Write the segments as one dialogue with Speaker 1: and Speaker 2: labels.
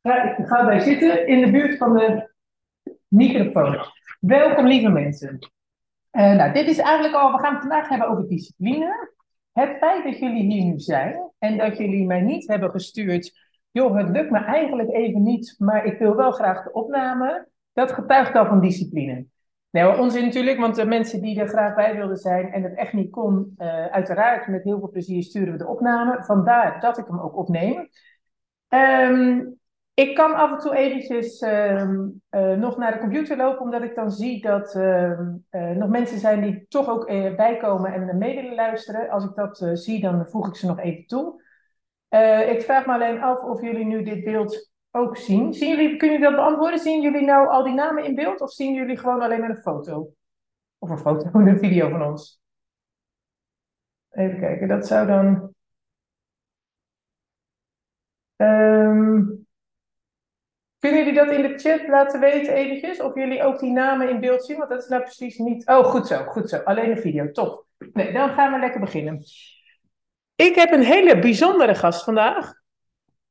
Speaker 1: Ja, ik ga bij zitten in de buurt van de microfoon. Welkom, lieve mensen. Eh, nou, dit is eigenlijk al, we gaan het vandaag hebben over discipline. Het feit dat jullie hier nu zijn en dat jullie mij niet hebben gestuurd, joh, het lukt me eigenlijk even niet, maar ik wil wel graag de opname, dat getuigt al van discipline. Nee, onzin natuurlijk, want de mensen die er graag bij wilden zijn en het echt niet kon, uh, uiteraard met heel veel plezier sturen we de opname. Vandaar dat ik hem ook opneem. Um, ik kan af en toe eventjes um, uh, nog naar de computer lopen, omdat ik dan zie dat uh, nog mensen zijn die toch ook bijkomen en mee willen luisteren. Als ik dat zie, dan voeg ik ze nog even toe. ik vraag me alleen af of jullie nu dit beeld ook zien. zien jullie, kunnen jullie dat beantwoorden? Zien jullie nou al die namen in beeld of zien jullie gewoon alleen maar een foto? Of een foto, een video van ons? Even kijken, dat zou dan. Um, kunnen jullie dat in de chat laten weten eventjes? Of jullie ook die namen in beeld zien? Want dat is nou precies niet... Oh, goed zo, goed zo. Alleen een video, top. Nee, dan gaan we lekker beginnen. Ik heb een hele bijzondere gast vandaag.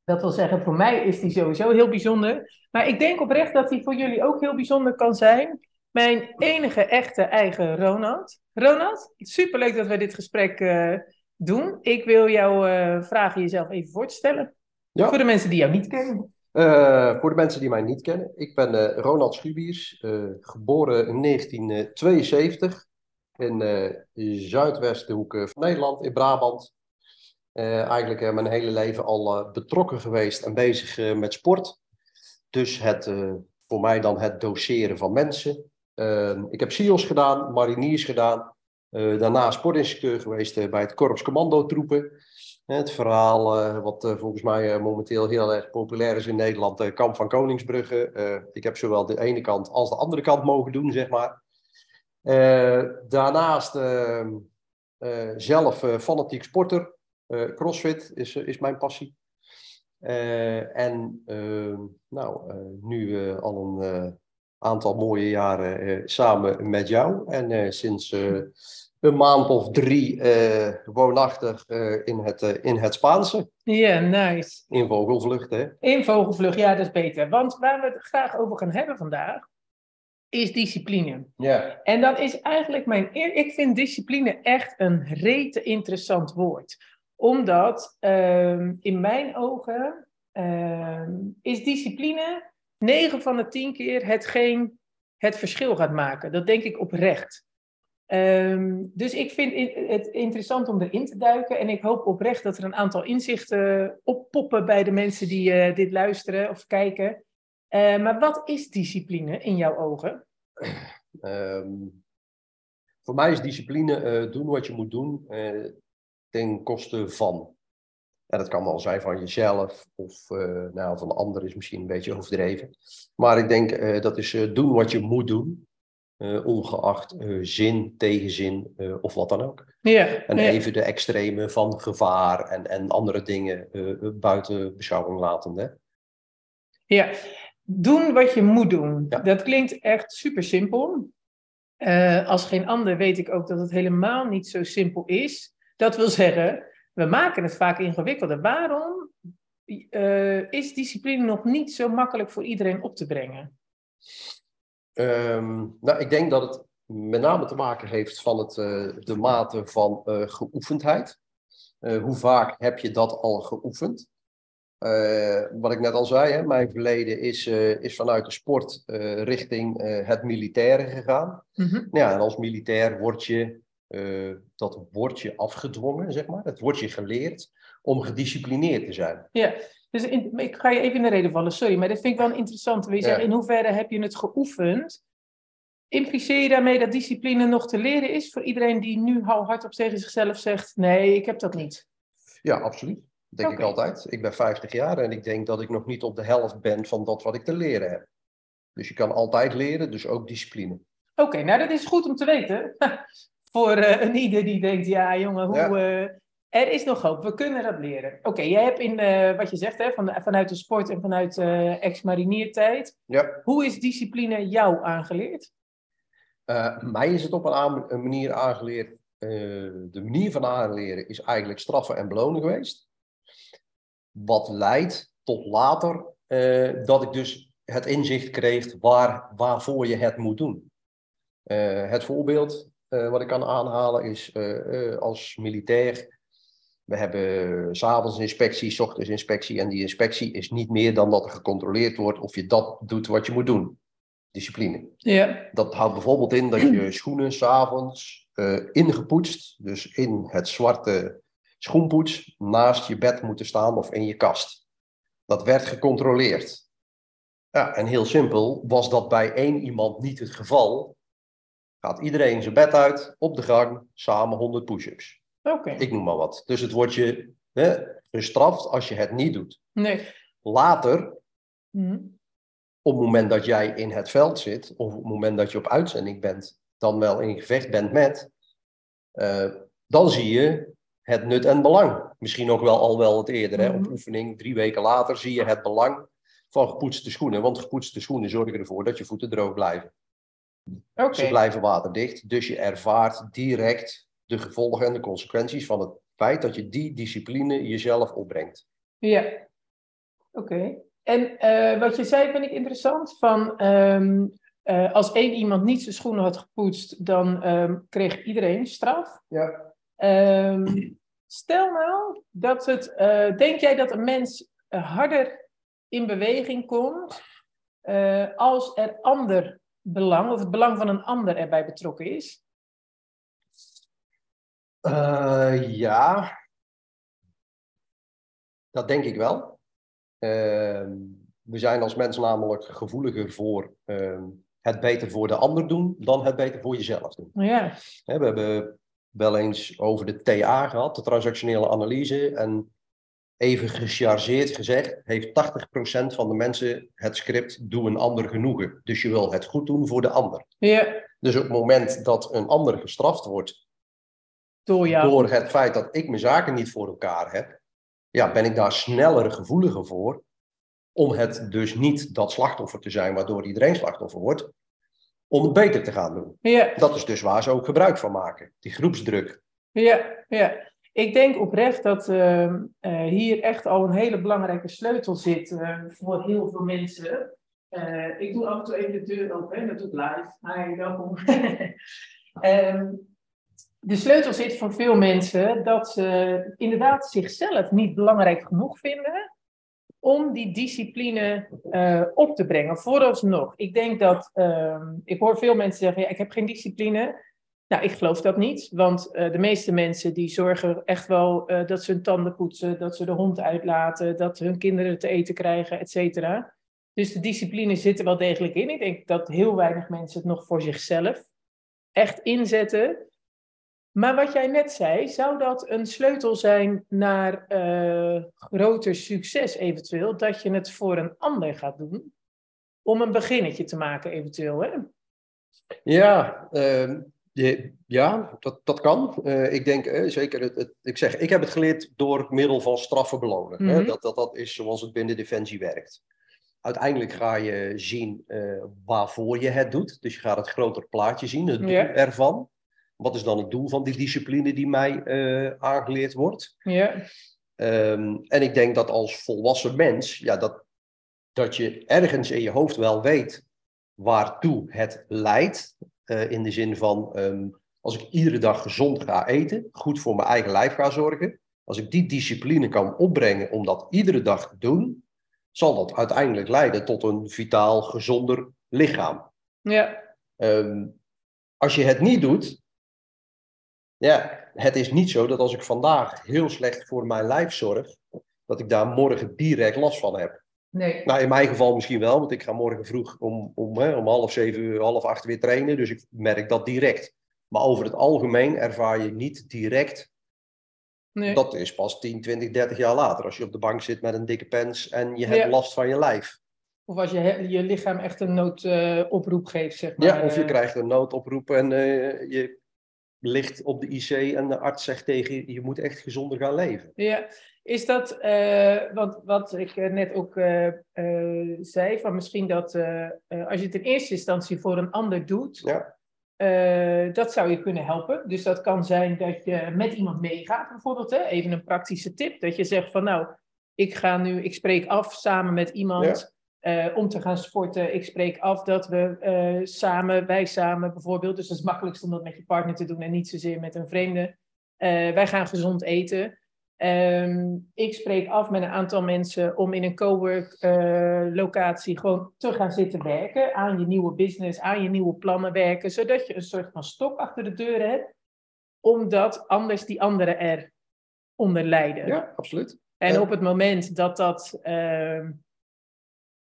Speaker 1: Dat wil zeggen, voor mij is die sowieso heel bijzonder. Maar ik denk oprecht dat die voor jullie ook heel bijzonder kan zijn. Mijn enige echte eigen Ronald. Ronald, superleuk dat we dit gesprek uh, doen. Ik wil jou uh, vragen jezelf even voor te stellen. Ja. Voor de mensen die jou niet kennen.
Speaker 2: Uh, voor de mensen die mij niet kennen, ik ben Ronald Schubiers, geboren in 1972 in de zuidwestenhoek van Nederland, in Brabant. Eigenlijk mijn hele leven al betrokken geweest en bezig met sport. Dus het, voor mij dan het doseren van mensen. ik heb SIOS gedaan, mariniers gedaan, daarna sportinstructeur geweest bij het Korps Commando Troepen. Het verhaal wat volgens mij momenteel heel erg populair is in Nederland, de Kamp van Koningsbrugge. ik heb zowel de ene kant als de andere kant mogen doen, zeg maar. daarnaast ehm, zelf fanatiek sporter. Crossfit is, is mijn passie. en ehm, nou, nu al een aantal mooie jaren samen met jou. En sinds een maand of drie woonachtig in, het, in het Spaanse.
Speaker 1: Ja, nice.
Speaker 2: In vogelvlucht, hè?
Speaker 1: In vogelvlucht, ja, dat is beter. Want waar we het graag over gaan hebben vandaag, is discipline.
Speaker 2: Ja.
Speaker 1: En dat is eigenlijk mijn... Ik vind discipline echt een rete interessant woord. Omdat, ehm, in mijn ogen, ehm, is discipline 9 van de 10 keer hetgeen het verschil gaat maken. Dat denk ik oprecht. Um, dus ik vind het interessant om erin te duiken. En ik hoop oprecht dat er een aantal inzichten oppoppen bij de mensen die uh, dit luisteren of kijken. Uh, maar wat is discipline in jouw ogen?
Speaker 2: Voor mij is discipline uh, doen wat je moet doen ten koste van. En dat kan wel zijn van jezelf of nou, van anderen is misschien een beetje overdreven. Maar ik denk dat is doen wat je moet doen. Uh, ongeacht uh, zin, tegenzin uh, of wat dan ook.
Speaker 1: Ja,
Speaker 2: en
Speaker 1: ja.
Speaker 2: even de extreme van gevaar en, en andere dingen buiten beschouwing latende.
Speaker 1: Ja, doen wat je moet doen. Ja. Dat klinkt echt super simpel. als geen ander weet ik ook dat het helemaal niet zo simpel is. Dat wil zeggen, we maken het vaak ingewikkelder. Waarom is discipline nog niet zo makkelijk voor iedereen op te brengen?
Speaker 2: Um, nou, ik denk dat het met name te maken heeft van het, uh, de mate van uh, geoefendheid. Hoe vaak heb je dat al geoefend? wat ik net al zei, hè, mijn verleden is, is vanuit de sport richting het militaire gegaan.
Speaker 1: Mm -hmm.
Speaker 2: ja, en als militair word je, dat wordt je afgedwongen, zeg maar. Het wordt je geleerd om gedisciplineerd te zijn.
Speaker 1: Ja, dus in, ik ga je even in de reden vallen, sorry, maar dit vind ik wel een interessante. Wil je zeggen, in hoeverre heb je het geoefend? Impliceer je daarmee dat discipline nog te leren is voor iedereen die nu hardop tegen zichzelf zegt: nee, ik heb dat niet?
Speaker 2: Ja, absoluut. Dat denk okay. ik altijd. Ik ben 50 jaar en ik denk dat ik nog niet op de helft ben van dat wat ik te leren heb. Dus je kan altijd leren, dus ook discipline.
Speaker 1: Oké, okay, nou dat is goed om te weten. voor uh, een ieder die denkt: ja, jongen, hoe. Ja. Uh, er is nog hoop, we kunnen dat leren. Oké, okay, jij hebt in uh, wat je zegt, hè, van, vanuit de sport en vanuit ex-mariniertijd.
Speaker 2: Ja.
Speaker 1: Hoe is discipline jou aangeleerd?
Speaker 2: Mij is het op een, manier aangeleerd. de manier van aanleren is eigenlijk straffen en belonen geweest. Wat leidt tot later eh, dat ik dus het inzicht kreeg waar, waarvoor je het moet doen. Eh, het voorbeeld eh, wat ik kan aanhalen is eh, eh, als militair. We hebben s'avonds inspectie, s ochtends inspectie. En die inspectie is niet meer dan dat er gecontroleerd wordt of je dat doet wat je moet doen. Discipline.
Speaker 1: Ja.
Speaker 2: Dat houdt bijvoorbeeld in dat je schoenen s'avonds ingepoetst, dus in het zwarte schoenpoets, naast je bed moeten staan of in je kast. Dat werd gecontroleerd. Ja, en heel simpel, was dat bij één iemand niet het geval, gaat iedereen zijn bed uit, op de gang, samen 100 push-ups.
Speaker 1: Oké.
Speaker 2: Ik noem maar wat. Dus het wordt je hè, gestraft als je het niet doet.
Speaker 1: Nee.
Speaker 2: Later,
Speaker 1: Mhm.
Speaker 2: op het moment dat jij in het veld zit, of op het moment dat je op uitzending bent, dan wel in gevecht bent met, eh, dan zie je het nut en belang. Misschien ook wel al wel het eerder, hè, op
Speaker 1: Mhm.
Speaker 2: oefening, drie weken later zie je het belang van gepoetste schoenen. Want gepoetste schoenen zorgen ervoor dat je voeten droog blijven. Ze blijven waterdicht, dus je ervaart direct de gevolgen en de consequenties van het feit dat je die discipline jezelf opbrengt.
Speaker 1: Ja. Oké. En eh, wat je zei vind ik interessant. Van, ehm, eh, als één iemand niet zijn schoenen had gepoetst, dan ehm, kreeg iedereen straf.
Speaker 2: Ja.
Speaker 1: Ehm, stel nou dat het. eh, denk jij dat een mens harder in beweging komt als er ander belang, of het belang van een ander erbij betrokken is?
Speaker 2: Eh, ja, dat denk ik wel. Ehm, we zijn als mens namelijk gevoeliger voor ehm, het beter voor de ander doen dan het beter voor jezelf doen.
Speaker 1: Ja.
Speaker 2: We hebben wel eens over de TA gehad, de transactionele analyse. En even gechargeerd gezegd, heeft 80% van de mensen het script doe een ander genoegen. Dus je wil het goed doen voor de ander.
Speaker 1: Ja.
Speaker 2: Dus op het moment dat een ander gestraft wordt
Speaker 1: Door jou.
Speaker 2: door het feit dat ik mijn zaken niet voor elkaar heb, ja, ben ik daar sneller gevoeliger voor om het dus niet dat slachtoffer te zijn waardoor iedereen slachtoffer wordt, om het beter te gaan doen.
Speaker 1: Ja.
Speaker 2: Dat is dus waar ze ook gebruik van maken, die groepsdruk.
Speaker 1: Ja, ja. Ik denk oprecht dat ehm, eh, hier echt al een hele belangrijke sleutel zit eh, voor heel veel mensen. Eh, ik doe af en toe even de deur open, hè, dat ik live. Hi, welkom. Ehm, de sleutel zit voor veel mensen dat ze inderdaad zichzelf niet belangrijk genoeg vinden om die discipline op te brengen. Vooralsnog. Ik denk dat, ehm, ik hoor veel mensen zeggen, ja, ik heb geen discipline. Nou, ik geloof dat niet, want eh, de meeste mensen die zorgen echt wel eh, dat ze hun tanden poetsen, dat ze de hond uitlaten, dat hun kinderen te eten krijgen, et cetera. Dus de discipline zit er wel degelijk in. Ik denk dat heel weinig mensen het nog voor zichzelf echt inzetten. Maar wat jij net zei, zou dat een sleutel zijn naar eh, groter succes eventueel, dat je het voor een ander gaat doen, om een beginnetje te maken eventueel, hè?
Speaker 2: Ja, je- ja dat, dat kan. Eh, ik denk eh, zeker, het, het- ik zeg, ik heb het geleerd door middel van straffen belonen. hè.
Speaker 1: Mhm.
Speaker 2: Dat, dat, dat is zoals het binnen Defensie werkt. Uiteindelijk ga je zien eh, waarvoor je het doet. Dus je gaat het groter plaatje zien, het doel ervan. Wat is dan het doel van die discipline die mij aangeleerd wordt?
Speaker 1: Ja,
Speaker 2: Ehm, en ik denk dat als volwassen mens, ja, dat, dat je ergens in je hoofd wel weet waartoe het leidt. Eh, in de zin van, ehm, als ik iedere dag gezond ga eten, goed voor mijn eigen lijf ga zorgen. Als ik die discipline kan opbrengen om dat iedere dag te doen, zal dat uiteindelijk leiden tot een vitaal, gezonder lichaam.
Speaker 1: ja,
Speaker 2: Ehm, als je het niet doet, ja, het is niet zo dat als ik vandaag heel slecht voor mijn lijf zorg, dat ik daar morgen direct last van heb.
Speaker 1: Nee.
Speaker 2: Nou, in mijn geval misschien wel, want ik ga morgen vroeg om, om, hè, om half zeven, half acht weer trainen, dus ik merk dat direct. Maar over het algemeen ervaar je niet direct,
Speaker 1: nee.
Speaker 2: dat is pas 10, 20, 30 jaar later, als je op de bank zit met een dikke pens en je hebt
Speaker 1: Ja.
Speaker 2: last van je lijf.
Speaker 1: Of als je, je lichaam echt een noodoproep geeft, zeg maar.
Speaker 2: Ja, of je
Speaker 1: eh.
Speaker 2: krijgt een noodoproep en eh, je ligt op de IC en de arts zegt tegen je, je moet echt gezonder gaan leven.
Speaker 1: Ja, is dat, eh, want wat ik eh, net ook eh, zei, van misschien dat als je het in eerste instantie voor een ander doet,
Speaker 2: Ja.
Speaker 1: dat zou je kunnen helpen. Dus dat kan zijn dat je met iemand meegaat, bijvoorbeeld. Hè? Even een praktische tip, dat je zegt van nou, ik ga nu, ik spreek af samen met iemand om te gaan sporten. Ik spreek af dat we samen, wij samen bijvoorbeeld, dus dat is het makkelijkst om dat met je partner te doen en niet zozeer met een vreemde. Wij gaan gezond eten. Ehm, ik spreek af met een aantal mensen om in een cowork locatie gewoon te gaan zitten werken aan je nieuwe business, aan je nieuwe plannen werken, zodat je een soort van stok achter de deur hebt, omdat anders die anderen er onder lijden.
Speaker 2: Ja, absoluut.
Speaker 1: En op het moment dat dat uh,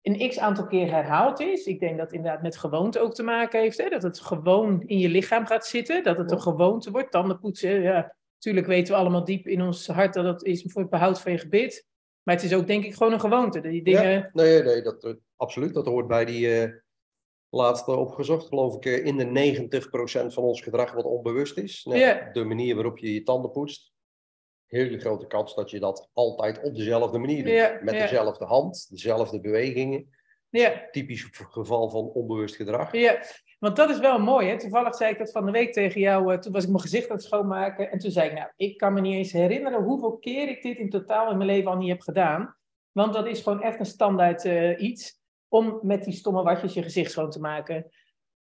Speaker 1: een x aantal keer herhaald is, ik denk dat inderdaad met gewoonte ook te maken heeft, hè, dat het gewoon in je lichaam gaat zitten, dat het een gewoonte wordt, tanden poetsen, ja, natuurlijk weten we allemaal diep in ons hart dat dat is voor het behoud van je gebit, maar het is ook denk ik gewoon een gewoonte. Die dingen...
Speaker 2: Ja, nee, nee, dat, eh, absoluut, dat hoort bij die uh, laatste opgezocht, geloof ik, uh, in de 90% van ons gedrag wat onbewust is. Nou, De manier waarop je je tanden poetst, hele grote kans dat je dat altijd op dezelfde manier doet. met dezelfde hand, dezelfde bewegingen.
Speaker 1: Ja.
Speaker 2: Typisch geval van onbewust gedrag.
Speaker 1: Ja, want dat is wel mooi. Hè? Toevallig zei ik dat van de week tegen jou. Uh, toen was ik mijn gezicht aan het schoonmaken. En toen zei ik, nou, ik kan me niet eens herinneren hoeveel keer ik dit in totaal in mijn leven al niet heb gedaan. Want dat is gewoon echt een standaard uh, iets. Om met die stomme watjes je gezicht schoon te maken.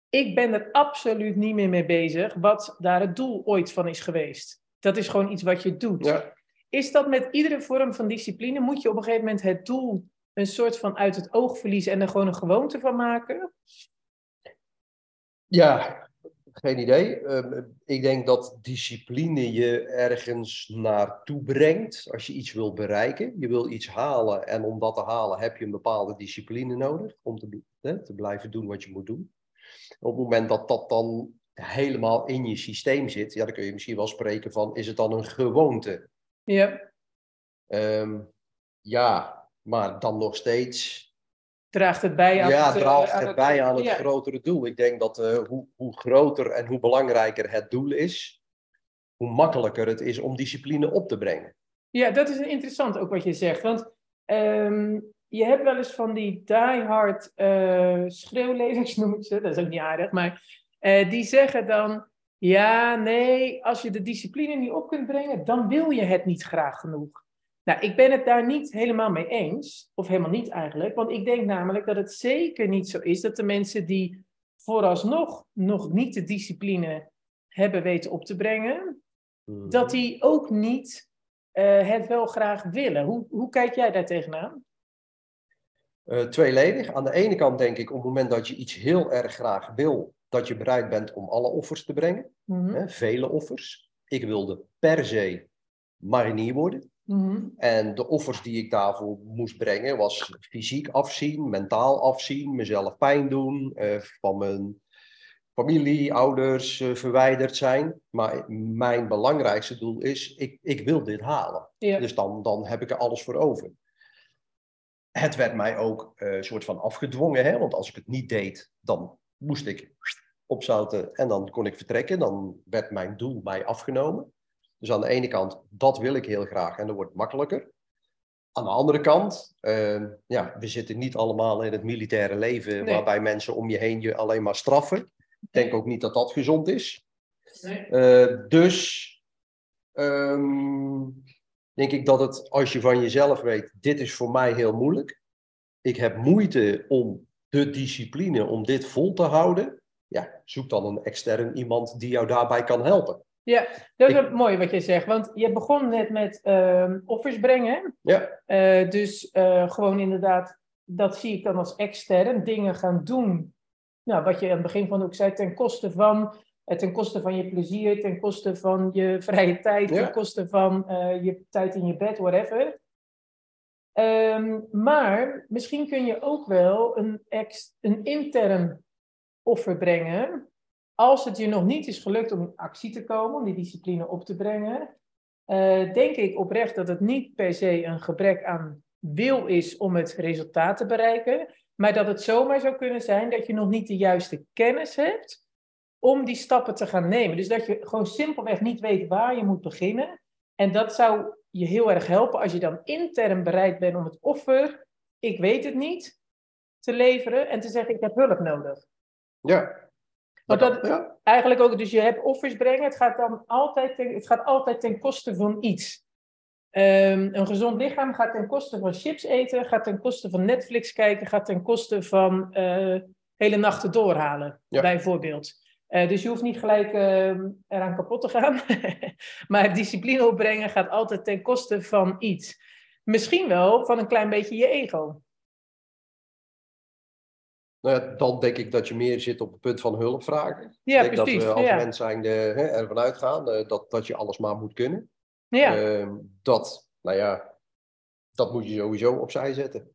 Speaker 1: Ik ben er absoluut niet meer mee bezig wat daar het doel ooit van is geweest. Dat is gewoon iets wat je doet.
Speaker 2: Ja.
Speaker 1: Is dat met iedere vorm van discipline? Moet je op een gegeven moment het doel een soort van uit het oog verliezen en er gewoon een gewoonte van maken?
Speaker 2: Ja, geen idee. Ehm, ik denk dat discipline je ergens naartoe brengt als je iets wil bereiken. Je wil iets halen en om dat te halen heb je een bepaalde discipline nodig om te, te blijven doen wat je moet doen. Op het moment dat dat dan helemaal in je systeem zit, ja, dan kun je misschien wel spreken van, is het dan een gewoonte?
Speaker 1: Ja.
Speaker 2: Um, ja, maar dan nog steeds.
Speaker 1: Draagt het bij aan
Speaker 2: ja,
Speaker 1: het,
Speaker 2: eh, draagt het, het bij aan het grotere doel. Ik denk dat uh, hoe, hoe groter en hoe belangrijker het doel is, hoe makkelijker het is om discipline op te brengen.
Speaker 1: Ja, dat is interessant ook wat je zegt. Want um, je hebt wel eens van die diehard uh, schreeuwlezers, noem ik ze. Dat is ook niet aardig, maar uh, die zeggen dan, ja, nee, als je de discipline niet op kunt brengen, dan wil je het niet graag genoeg. Nou, ik ben het daar niet helemaal mee eens, of helemaal niet eigenlijk, want ik denk namelijk dat het zeker niet zo is dat de mensen die vooralsnog nog niet de discipline hebben weten op te brengen, mhm. dat die ook niet uh, het wel graag willen. Hoe, hoe kijk jij daar tegenaan?
Speaker 2: Uh, tweeledig. Aan de ene kant denk ik, op het moment dat je iets heel erg graag wil, dat je bereid bent om alle offers te brengen.
Speaker 1: Mhm.
Speaker 2: hè, vele offers. Ik wilde per se marinier worden.
Speaker 1: Mhm.
Speaker 2: En de offers die ik daarvoor moest brengen was fysiek afzien, mentaal afzien, mezelf pijn doen, eh, van mijn familie, ouders eh, verwijderd zijn. Maar mijn belangrijkste doel is, ik, ik wil dit halen.
Speaker 1: Ja.
Speaker 2: Dus dan, dan heb ik er alles voor over. Het werd mij ook een uh, soort van afgedwongen, hè? want als ik het niet deed, dan moest ik opzouten en dan kon ik vertrekken. Dan werd mijn doel mij afgenomen. Dus aan de ene kant, dat wil ik heel graag en dat wordt makkelijker. Aan de andere kant, uh, ja, we zitten niet allemaal in het militaire leven
Speaker 1: Nee.
Speaker 2: waarbij mensen om je heen je alleen maar straffen. Ik denk ook niet dat dat gezond is.
Speaker 1: Nee.
Speaker 2: Uh, dus ehm, denk ik dat het, als je van jezelf weet, dit is voor mij heel moeilijk. Ik heb moeite om de discipline, om dit vol te houden. Ja, zoek dan een extern iemand die jou daarbij kan helpen.
Speaker 1: Ja, dat is
Speaker 2: Ik-
Speaker 1: mooi wat je zegt. Want je begon net met ehm, offers brengen.
Speaker 2: Ja,
Speaker 1: Eh, dus eh, gewoon inderdaad, dat zie ik dan als extern. Dingen gaan doen. Nou, wat je aan het begin van ook zei, ten koste van, eh, ten koste van je plezier, ten koste van je vrije tijd,
Speaker 2: Ja.
Speaker 1: ten koste van je tijd in je bed, whatever. Ehm, maar misschien kun je ook wel een, ex, een intern offer brengen. Als het je nog niet is gelukt om in actie te komen, om die discipline op te brengen, eh, denk ik oprecht dat het niet per se een gebrek aan wil is om het resultaat te bereiken, maar dat het zomaar zou kunnen zijn dat je nog niet de juiste kennis hebt om die stappen te gaan nemen. Dus dat je gewoon simpelweg niet weet waar je moet beginnen. En dat zou je heel erg helpen als je dan intern bereid bent om het offer, ik weet het niet, te leveren en te zeggen ik heb hulp nodig.
Speaker 2: ja.
Speaker 1: Maar dat-
Speaker 2: ja.
Speaker 1: Eigenlijk ook, dus je hebt offers brengen, het gaat dan altijd ten, het gaat altijd ten koste van iets. Ehm, een gezond lichaam gaat ten koste van chips eten, gaat ten koste van Netflix kijken, gaat ten koste van eh, hele nachten doorhalen,
Speaker 2: Ja.
Speaker 1: bijvoorbeeld. Eh, dus je hoeft niet gelijk ehm, eraan kapot te gaan. maar discipline opbrengen gaat altijd ten koste van iets. Misschien wel van een klein beetje je ego.
Speaker 2: Nou ja, dan denk ik dat je meer zit op het punt van hulp vragen.
Speaker 1: Ja,
Speaker 2: ik denk
Speaker 1: precies.
Speaker 2: dat we als
Speaker 1: ja.
Speaker 2: mens zijn hè, ervan uitgaan eh, dat, dat je alles maar moet kunnen.
Speaker 1: ja.
Speaker 2: Ehm, dat, nou ja, dat moet je sowieso opzij zetten.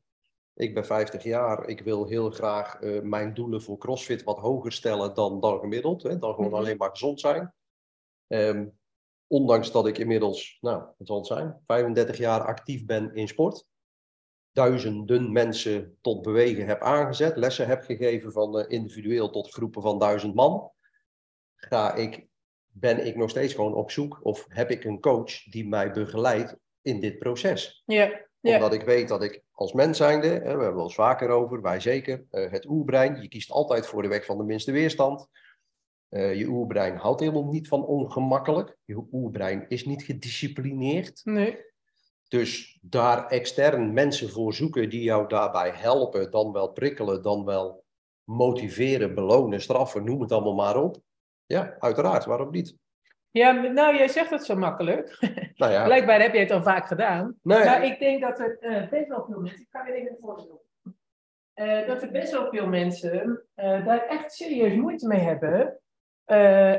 Speaker 2: Ik ben 50 jaar, ik wil heel graag eh, mijn doelen voor CrossFit wat hoger stellen dan, dan gemiddeld. Hè, dan gewoon
Speaker 1: Mhm.
Speaker 2: alleen maar gezond zijn. Ehm, ondanks dat ik inmiddels, nou, wat zal het zijn, 35 jaar actief ben in sport. Duizenden mensen tot bewegen heb aangezet, lessen heb gegeven van eh, individueel tot groepen van duizend man. Ga ik, ben ik nog steeds gewoon op zoek of heb ik een coach die mij begeleidt in dit proces?
Speaker 1: ja. ja.
Speaker 2: Omdat ik weet dat ik als mens zijnde, hè, we hebben wel vaker over, wij zeker, eh, het oerbrein, je kiest altijd voor de weg van de minste weerstand. Eh, je oerbrein houdt helemaal niet van ongemakkelijk. Je oerbrein is niet gedisciplineerd.
Speaker 1: Nee.
Speaker 2: Dus daar extern mensen voor zoeken die jou daarbij helpen, dan wel prikkelen, dan wel motiveren, belonen, straffen, noem het allemaal maar op. Ja, uiteraard, waarom niet?
Speaker 1: Ja, nou, jij zegt het zo makkelijk.
Speaker 2: Nou ja,
Speaker 1: Blijkbaar heb je het al vaak gedaan.
Speaker 2: nee,
Speaker 1: Maar ik denk dat er eh, best wel veel mensen, ik kan je even een voorbeeld doen. Eh, dat er best wel veel mensen eh, daar echt serieus moeite mee hebben.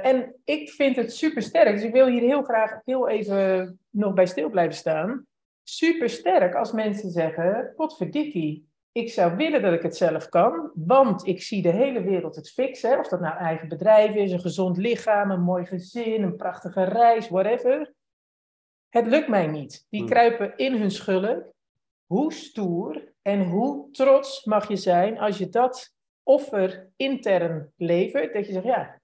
Speaker 1: En ik vind het super sterk. Dus ik wil hier heel graag heel even nog bij stil blijven staan. Super sterk als mensen zeggen: Potverdikkie, ik zou willen dat ik het zelf kan, want ik zie de hele wereld het fixen. Of dat nou eigen bedrijf is, een gezond lichaam, een mooi gezin, een prachtige reis, whatever. Het lukt mij niet. Die
Speaker 2: Hmm.
Speaker 1: kruipen in hun schulp. Hoe stoer en hoe trots mag je zijn als je dat offer intern levert? Dat je zegt, ja,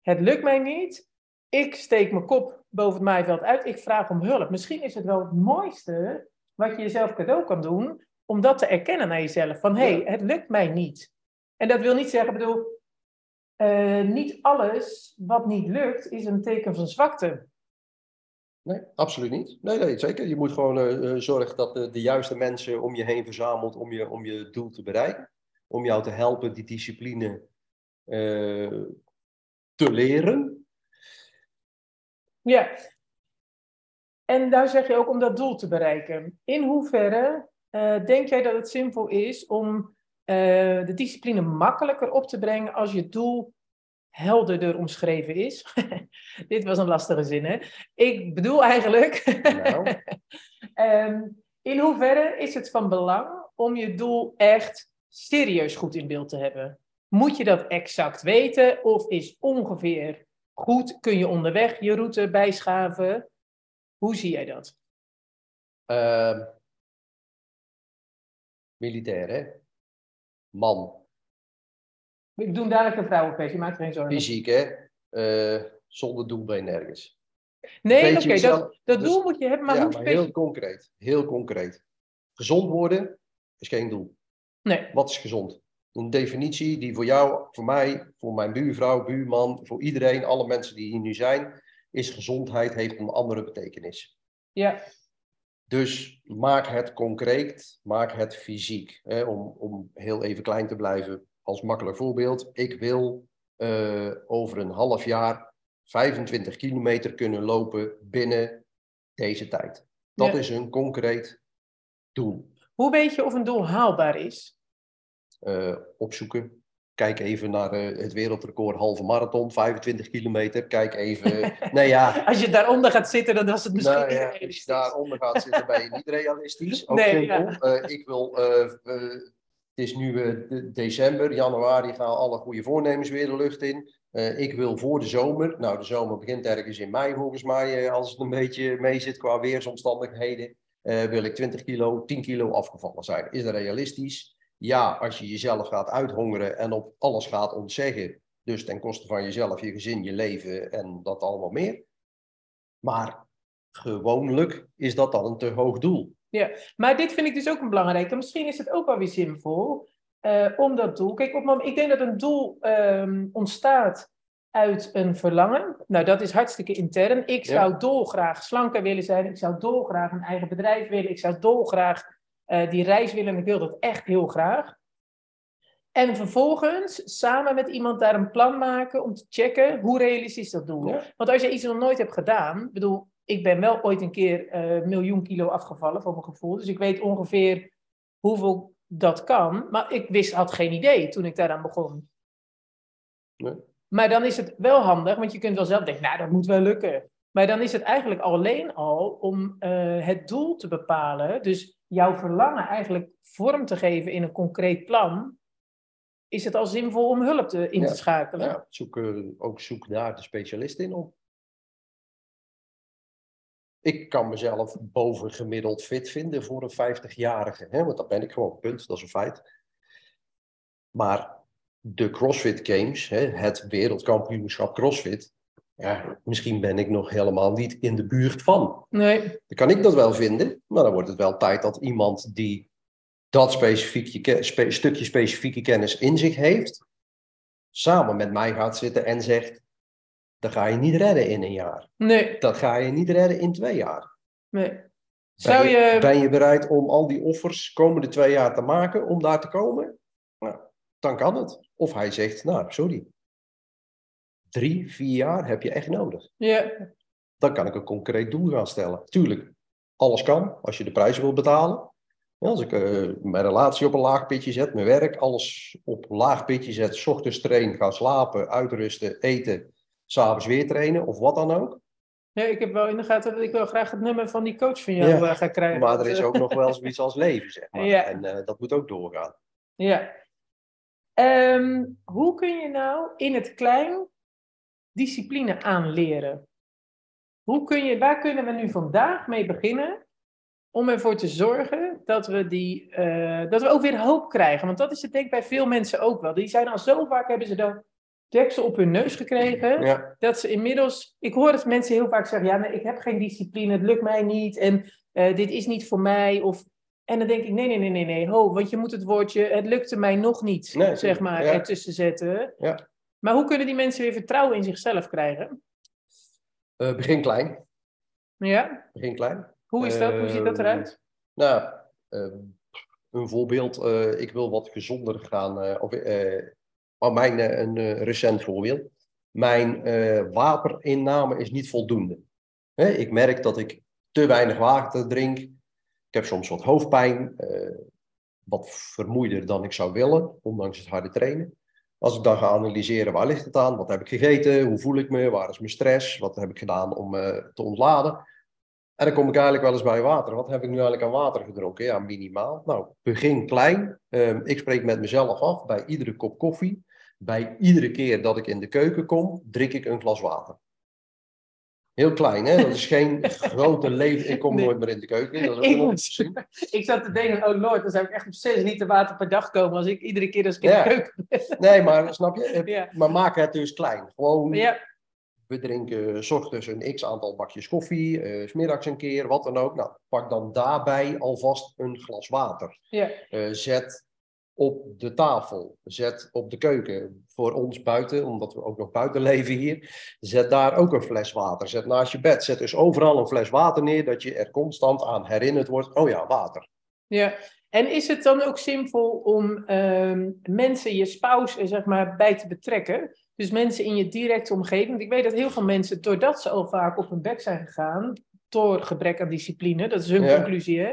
Speaker 1: het lukt mij niet. Ik steek mijn kop boven het maaiveld uit. Ik vraag om hulp. Misschien is het wel het mooiste wat je jezelf cadeau kan doen. Om dat te erkennen naar jezelf. Van, hé, hey, het lukt mij niet. En dat wil niet zeggen, bedoel, eh, niet alles wat niet lukt is een teken van zwakte.
Speaker 2: Nee, absoluut niet. Nee, nee, zeker. Je moet gewoon eh, eh, zorgen dat de, de juiste mensen om je heen verzamelt om je, om je doel te bereiken. Om jou te helpen die discipline te leren.
Speaker 1: Ja. En daar zeg je ook om dat doel te bereiken. In hoeverre eh, denk jij dat het simpel is om eh, de discipline makkelijker op te brengen als je doel helderder omschreven is? Dit was een lastige zin, hè? Ik bedoel eigenlijk.
Speaker 2: Nou.
Speaker 1: Ehm, in hoeverre is het van belang om je doel echt serieus goed in beeld te hebben? Moet je dat exact weten of is ongeveer goed? Kun je onderweg je route bijschaven? Hoe zie jij dat?
Speaker 2: Ehm, militair, hè? Man.
Speaker 1: Ik doe dadelijk een vrouwenkwestie, maak er geen zorgen.
Speaker 2: Fysiek, hè? Eh, zonder doel ben je nergens.
Speaker 1: Nee, oké,
Speaker 2: je
Speaker 1: dat, dat
Speaker 2: dus-
Speaker 1: doel moet je hebben, maar
Speaker 2: ja,
Speaker 1: hoe
Speaker 2: maar
Speaker 1: specifiek?
Speaker 2: heel concreet. Heel concreet. Gezond worden is geen doel.
Speaker 1: Nee,
Speaker 2: Wat is gezond? Een definitie die voor jou, voor mij, voor mijn buurvrouw, buurman, voor iedereen, alle mensen die hier nu zijn, is gezondheid heeft een andere betekenis.
Speaker 1: ja,
Speaker 2: Dus maak het concreet, maak het fysiek. Hè, om, om heel even klein te blijven, als makkelijk voorbeeld. Ik wil eh, over een half jaar 25 kilometer kunnen lopen binnen deze tijd. Dat
Speaker 1: Ja.
Speaker 2: is een concreet doel.
Speaker 1: Hoe weet je of een doel haalbaar is?
Speaker 2: Eh, opzoeken. Kijk even naar eh, het wereldrecord halve marathon, 25 kilometer. Kijk even. nee, ja.
Speaker 1: Als je daaronder gaat zitten, dan was het misschien
Speaker 2: Nou
Speaker 1: niet
Speaker 2: ja, als je daaronder gaat zitten, ben je niet realistisch. Ook
Speaker 1: Nee,
Speaker 2: simpel. Eh, ik wil, het is nu de- december, januari gaan alle goede voornemens weer de lucht in. Ik wil voor de zomer, nou de zomer begint ergens in mei volgens mij, als het een beetje mee zit qua weersomstandigheden, wil ik 20 kilo, 10 kilo afgevallen zijn. Is dat realistisch? Ja, als je jezelf gaat uithongeren en op alles gaat ontzeggen, dus ten koste van jezelf, je gezin, je leven en dat allemaal meer. Maar gewoonlijk is dat dan een te hoog doel.
Speaker 1: Maar dit vind ik dus ook een belangrijke. Misschien is het ook wel weer zinvol eh, om dat doel. Kijk, op ik denk dat een doel ehm, ontstaat uit een verlangen. Nou, dat is hartstikke intern. Ik
Speaker 2: Ja.
Speaker 1: zou dolgraag slanker willen zijn. Ik zou dolgraag een eigen bedrijf willen. Ik zou dolgraag eh, die reis willen. En ik wil dat echt heel graag. En vervolgens samen met iemand daar een plan maken om te checken hoe realistisch dat doel.
Speaker 2: Ja.
Speaker 1: Want als je iets nog nooit hebt gedaan, bedoel, ik ben wel ooit een keer eh, miljoen kilo afgevallen voor mijn gevoel. Dus ik weet ongeveer hoeveel dat kan. Maar ik wist, had geen idee toen ik daaraan begon.
Speaker 2: Nee.
Speaker 1: Maar dan is het wel handig, want je kunt wel zelf denken, nou, dat moet wel lukken. Maar dan is het eigenlijk alleen al om eh, het doel te bepalen. Dus jouw verlangen eigenlijk vorm te geven in een concreet plan. Is het al zinvol om hulp te, in
Speaker 2: Ja.
Speaker 1: te schakelen?
Speaker 2: Ja, zoek, ook zoek daar de specialist in op. Ik kan mezelf bovengemiddeld fit vinden voor een 50-jarige. Hè? Want dat ben ik gewoon, punt. Dat is een feit. Maar de CrossFit Games, hè, het wereldkampioenschap CrossFit. Ja, misschien ben ik nog helemaal niet in de buurt van.
Speaker 1: Nee,
Speaker 2: Dan kan ik dat wel vinden, maar dan wordt het wel tijd dat iemand die dat specifieke, ke- spe- stukje specifieke kennis in zich heeft, samen met mij gaat zitten en zegt, dat ga je niet redden in een jaar.
Speaker 1: nee,
Speaker 2: Dat ga je niet redden in twee jaar.
Speaker 1: nee. Zou
Speaker 2: ben,
Speaker 1: je...
Speaker 2: ben je bereid om al die offers komende twee jaar te maken om daar te komen? Nou, dan kan het. Of hij zegt, nou, sorry. Drie, vier jaar heb je echt nodig
Speaker 1: Ja,
Speaker 2: dan kan ik een concreet doel gaan stellen. Tuurlijk, alles kan als je de prijs wil betalen. Ja, Als ik eh, mijn relatie op een laag pitje zet, mijn werk, alles op een laag pitje zet, 's ochtends train, gaan slapen, uitrusten, eten, s'avonds weer trainen of wat dan ook.
Speaker 1: ja, ik heb wel in de gaten dat ik wel graag het nummer van die coach van jou
Speaker 2: Ja,
Speaker 1: eh, ga krijgen.
Speaker 2: Maar er is ook nog wel zoiets als leven, zeg maar.
Speaker 1: Ja.
Speaker 2: En eh, dat moet ook doorgaan.
Speaker 1: Ja. Ehm, hoe kun je nou in het klein discipline aanleren? Hoe kun je, waar kunnen we nu vandaag mee beginnen om ervoor te zorgen dat we, die, eh, dat we ook weer hoop krijgen? Want dat is het denk ik bij veel mensen ook wel. Die zijn al zo vaak, hebben ze de deksel op hun neus gekregen,
Speaker 2: Ja,
Speaker 1: dat ze inmiddels... Ik hoor het mensen heel vaak zeggen, ja, nee, ik heb geen discipline, het lukt mij niet en eh, dit is niet voor mij. Of, en dan denk ik, nee, nee, nee, nee, nee, ho, want je moet het woordje, het lukte mij nog niet,
Speaker 2: Nee,
Speaker 1: zeg maar,
Speaker 2: ja.
Speaker 1: ertussen zetten.
Speaker 2: Ja.
Speaker 1: Maar hoe kunnen die mensen weer vertrouwen in zichzelf krijgen?
Speaker 2: Eh, begin klein.
Speaker 1: Ja,
Speaker 2: Begin klein.
Speaker 1: hoe is dat? Hoe ziet dat
Speaker 2: Ehm,
Speaker 1: eruit?
Speaker 2: Nou, ehm, een voorbeeld. eh, ik wil wat gezonder gaan. eh, of, eh, maar mijn, een recent voorbeeld. Mijn waterinname is niet voldoende. Hè, ik merk dat ik te weinig water drink. Ik heb soms wat hoofdpijn. wat vermoeider dan ik zou willen, ondanks het harde trainen. Als ik dan ga analyseren, waar ligt het aan? Wat heb ik gegeten? Hoe voel ik me? Waar is mijn stress? Wat heb ik gedaan om eh, te ontladen? En dan kom ik eigenlijk wel eens bij water. Wat heb ik nu eigenlijk aan water gedronken? Ja, minimaal. Nou, begin klein. Ehm, ik spreek met mezelf af bij iedere kop koffie. Bij iedere keer dat ik in de keuken kom, drink ik een glas water. Heel klein, hè? Dat is geen grote leven. Ik kom
Speaker 1: Nee.
Speaker 2: nooit meer in de keuken. Dat is ook
Speaker 1: Ik was- zat te denken, oh lord, dan zou ik echt op 6 liter water per dag komen als ik iedere keer als ik in de keuken ben.
Speaker 2: Nee, maar snap je?
Speaker 1: Ja.
Speaker 2: Maar maak het dus klein. Gewoon,
Speaker 1: Ja,
Speaker 2: we drinken 's ochtends een x aantal bakjes koffie, 's middags een keer, wat dan ook. Nou, pak dan daarbij alvast een glas water.
Speaker 1: ja,
Speaker 2: Eh, zet op de tafel, zet op de keuken. Voor ons buiten, omdat we ook nog buiten leven hier, zet daar ook een fles water. Zet naast je bed, zet dus overal een fles water neer, dat je er constant aan herinnerd wordt. Oh ja, water.
Speaker 1: ja. En is het dan ook zinvol om ehm, mensen, je spouse, er, zeg maar, bij te betrekken? Dus mensen in je directe omgeving. Want ik weet dat heel veel mensen, doordat ze al vaak op hun bek zijn gegaan, door gebrek aan discipline, dat is hun
Speaker 2: Ja.
Speaker 1: conclusie, hè?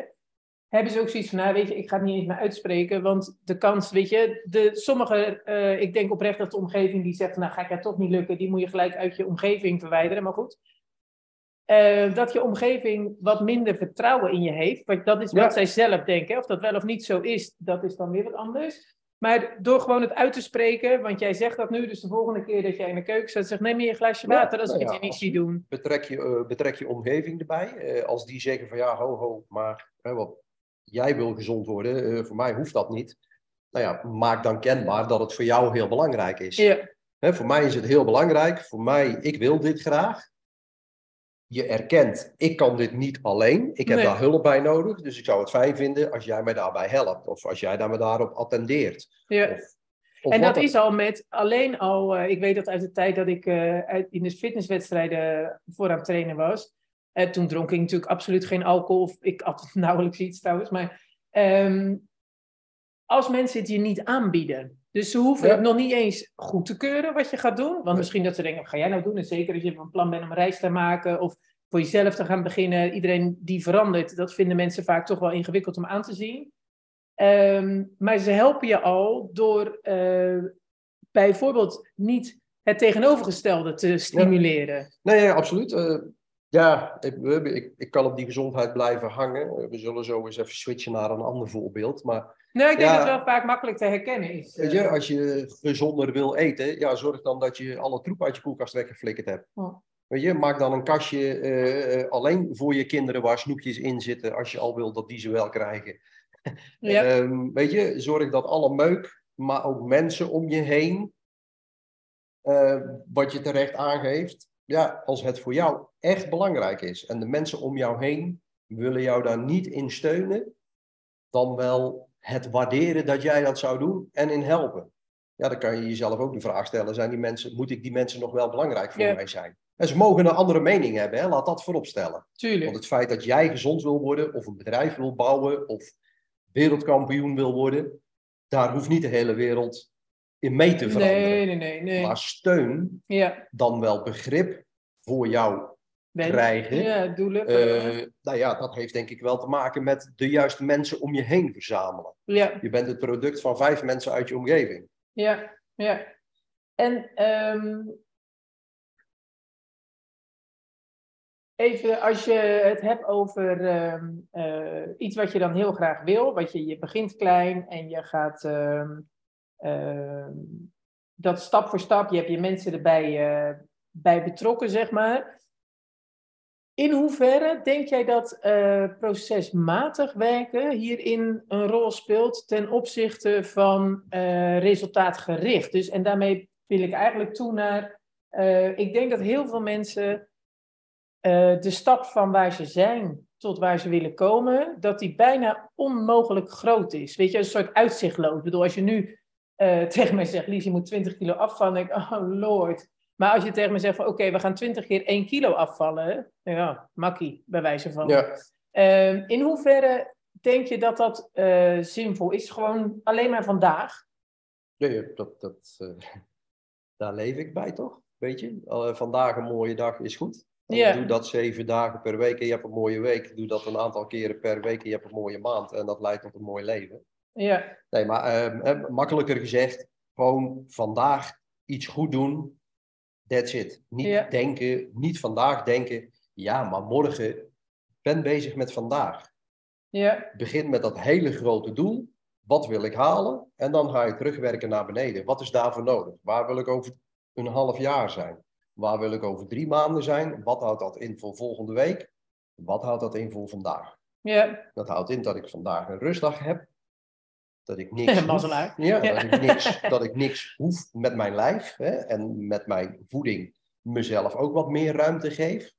Speaker 1: Hebben ze ook zoiets van, nou weet je, ik ga het niet eens meer uitspreken, want de kans, weet je, de, sommige, eh, ik denk oprecht dat de omgeving die zegt, nou ga ik dat toch niet lukken, die moet je gelijk uit je omgeving verwijderen, maar goed. Eh, dat je omgeving wat minder vertrouwen in je heeft, want dat is wat
Speaker 2: Ja.
Speaker 1: zij zelf denken. Of dat wel of niet zo is, dat is dan weer wat anders. Maar door gewoon het uit te spreken, want jij zegt dat nu, dus de volgende keer dat jij in de keuken staat, zeg neem je een glaasje
Speaker 2: Ja,
Speaker 1: water als ik
Speaker 2: nou
Speaker 1: het
Speaker 2: ja,
Speaker 1: je niet
Speaker 2: als-
Speaker 1: zie doen.
Speaker 2: betrek je, eh, betrek je omgeving erbij. Als die zeggen van ja, ho, ho, maar hè, wat, jij wil gezond worden, eh, voor mij hoeft dat niet. Nou ja, maak dan kenbaar dat het voor jou heel belangrijk is.
Speaker 1: Ja,
Speaker 2: Hè, voor mij is het heel belangrijk. Voor mij, ik wil dit graag. Je erkent, ik kan dit niet alleen. Ik heb
Speaker 1: Nee.
Speaker 2: daar hulp bij nodig. Dus ik zou het fijn vinden als jij mij daarbij helpt. Of als jij daar me daarop attendeert.
Speaker 1: ja.
Speaker 2: Of, Of
Speaker 1: En dat is al met alleen al, eh, ik weet dat uit de tijd dat ik uit, in de fitnesswedstrijden voor aan het trainen was. Eh, toen dronk ik natuurlijk absoluut geen alcohol, of ik at nauwelijks iets trouwens. Maar ehm, als mensen het je niet aanbieden, dus ze hoeven
Speaker 2: Ja.
Speaker 1: het nog niet eens goed te keuren wat je gaat doen. Want
Speaker 2: Nee.
Speaker 1: misschien dat ze denken, wat ga jij nou doen? En zeker als je van plan bent om een reis te maken of voor jezelf te gaan beginnen. Iedereen die verandert, dat vinden mensen vaak toch wel ingewikkeld om aan te zien. Ehm, maar ze helpen je al door eh, bijvoorbeeld niet het tegenovergestelde te stimuleren.
Speaker 2: Nee, ja, absoluut. Eh, ja, ik, ik, ik kan op die gezondheid blijven hangen. Eh, We zullen zo eens even switchen naar een ander voorbeeld. Maar
Speaker 1: Nou, ik denk
Speaker 2: Ja.
Speaker 1: dat het wel vaak makkelijk te herkennen is.
Speaker 2: weet je, als je gezonder wil eten, ja, zorg dan dat je alle troep uit je koelkast weggeflikkerd hebt. Weet je, maak dan een kastje eh, eh, alleen voor je kinderen waar snoepjes in zitten, als je al wil dat die ze wel krijgen.
Speaker 1: ja.
Speaker 2: Ehm, weet je, zorg dat alle meuk, maar ook mensen om je heen, eh, wat je terecht aangeeft, ja, als het voor jou echt belangrijk is en de mensen om jou heen willen jou daar niet in steunen, dan wel het waarderen dat jij dat zou doen en in helpen. Ja, dan kan je jezelf ook de vraag stellen, zijn die mensen, moet ik die mensen nog wel belangrijk voor
Speaker 1: Ja.
Speaker 2: mij zijn? En ze mogen een andere mening hebben, hè? laat dat voorop stellen.
Speaker 1: tuurlijk.
Speaker 2: Want het feit dat jij gezond wil worden, of een bedrijf wil bouwen, of wereldkampioen wil worden, daar hoeft niet de hele wereld in mee te veranderen.
Speaker 1: Nee, nee, nee. nee.
Speaker 2: Maar steun,
Speaker 1: Ja,
Speaker 2: dan wel begrip voor jou krijgen.
Speaker 1: Ja, doelen.
Speaker 2: eh, nou ja, dat heeft denk ik wel te maken met de juiste mensen om je heen verzamelen.
Speaker 1: ja,
Speaker 2: Je bent het product van vijf mensen uit je omgeving.
Speaker 1: ja, ja. En ehm, even als je het hebt over ehm, eh, iets wat je dan heel graag wil, wat je, je begint klein en je gaat ehm, dat stap voor stap, je hebt je mensen erbij eh, bij betrokken, zeg maar. In hoeverre denk jij dat eh, procesmatig werken hierin een rol speelt ten opzichte van eh, resultaatgericht? Dus, en daarmee wil ik eigenlijk toe naar. ik denk dat heel veel mensen de stap van waar ze zijn tot waar ze willen komen, dat die bijna onmogelijk groot is. Weet je, een soort uitzichtloos. Ik bedoel, als je nu eh, tegen mij zegt, Lies, je moet 20 kilo afvallen, denk ik, oh lord. Maar als je tegen me zegt van, oké, we gaan 20 keer 1 kilo afvallen, ja, makkie, bij wijze van.
Speaker 2: Ja,
Speaker 1: Ehm, in hoeverre denk je dat dat eh, zinvol is? Gewoon alleen maar vandaag?
Speaker 2: nee, ja, dat, dat, eh, daar leef ik bij toch? Weet je, vandaag een mooie dag is goed.
Speaker 1: Ja.
Speaker 2: Doe dat zeven dagen per week en je hebt een mooie week. Doe dat een aantal keren per week en je hebt een mooie maand. En dat leidt tot een mooi leven.
Speaker 1: Ja,
Speaker 2: Nee, maar ehm, eh, makkelijker gezegd, gewoon vandaag iets goed doen. That's it. Niet
Speaker 1: Ja.
Speaker 2: denken, niet vandaag denken, ja, maar morgen ben bezig met vandaag.
Speaker 1: ja,
Speaker 2: Begin met dat hele grote doel. Wat wil ik halen? En dan ga je terugwerken naar beneden. Wat is daarvoor nodig? Waar wil ik over een half jaar zijn? Waar wil ik over drie maanden zijn? Wat houdt dat in voor volgende week? Wat houdt dat in voor vandaag?
Speaker 1: ja,
Speaker 2: Dat houdt in dat ik vandaag een rustdag heb. Dat ik niks. hoef. Ja. Dat, ik niks, dat ik niks hoef met mijn lijf. Hè, en met mijn voeding mezelf ook wat meer ruimte geef.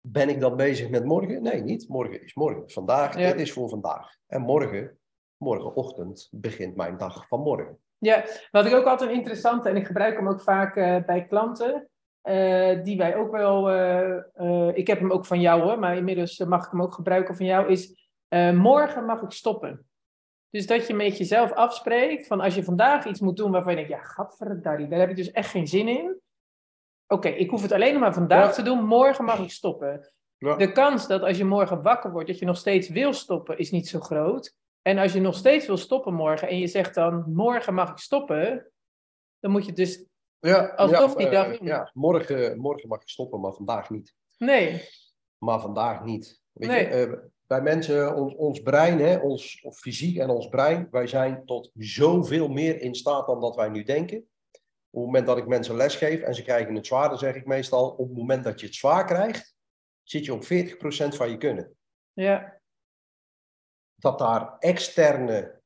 Speaker 2: Ben ik dan bezig met morgen? Nee, niet. Morgen is morgen. Vandaag,
Speaker 1: Ja.
Speaker 2: dit is voor vandaag. En morgen, morgenochtend, begint mijn dag van morgen.
Speaker 1: ja. Wat ik ook altijd interessant, en ik gebruik hem ook vaak eh, bij klanten, eh, die wij ook wel, eh, ik heb hem ook van jou hoor, maar inmiddels mag ik hem ook gebruiken van jou, is eh, morgen mag ik stoppen. Dus dat je met jezelf afspreekt van als je vandaag iets moet doen waarvan je denkt, ja, gadverdarrie, daar heb ik dus echt geen zin in. Oké, ik hoef het alleen maar vandaag
Speaker 2: Ja.
Speaker 1: te doen, morgen mag ik stoppen.
Speaker 2: Ja.
Speaker 1: De kans dat als je morgen wakker wordt, dat je nog steeds wil stoppen, is niet zo groot. En als je nog steeds wil stoppen morgen en je zegt dan, morgen mag ik stoppen, dan moet je dus,
Speaker 2: Ja,
Speaker 1: Alsof
Speaker 2: ja,
Speaker 1: die
Speaker 2: eh,
Speaker 1: dag-
Speaker 2: ja, morgen, morgen mag ik stoppen, maar vandaag niet.
Speaker 1: nee,
Speaker 2: maar vandaag niet. Weet
Speaker 1: Nee.
Speaker 2: je, eh, bij mensen, ons, ons brein, hè, ons of fysiek en ons brein, wij zijn tot zoveel meer in staat dan dat wij nu denken. Op het moment dat ik mensen lesgeef en ze krijgen het zwaar, dan zeg ik meestal, op het moment dat je het zwaar krijgt, zit je op 40% van je kunnen.
Speaker 1: ja,
Speaker 2: Dat daar externe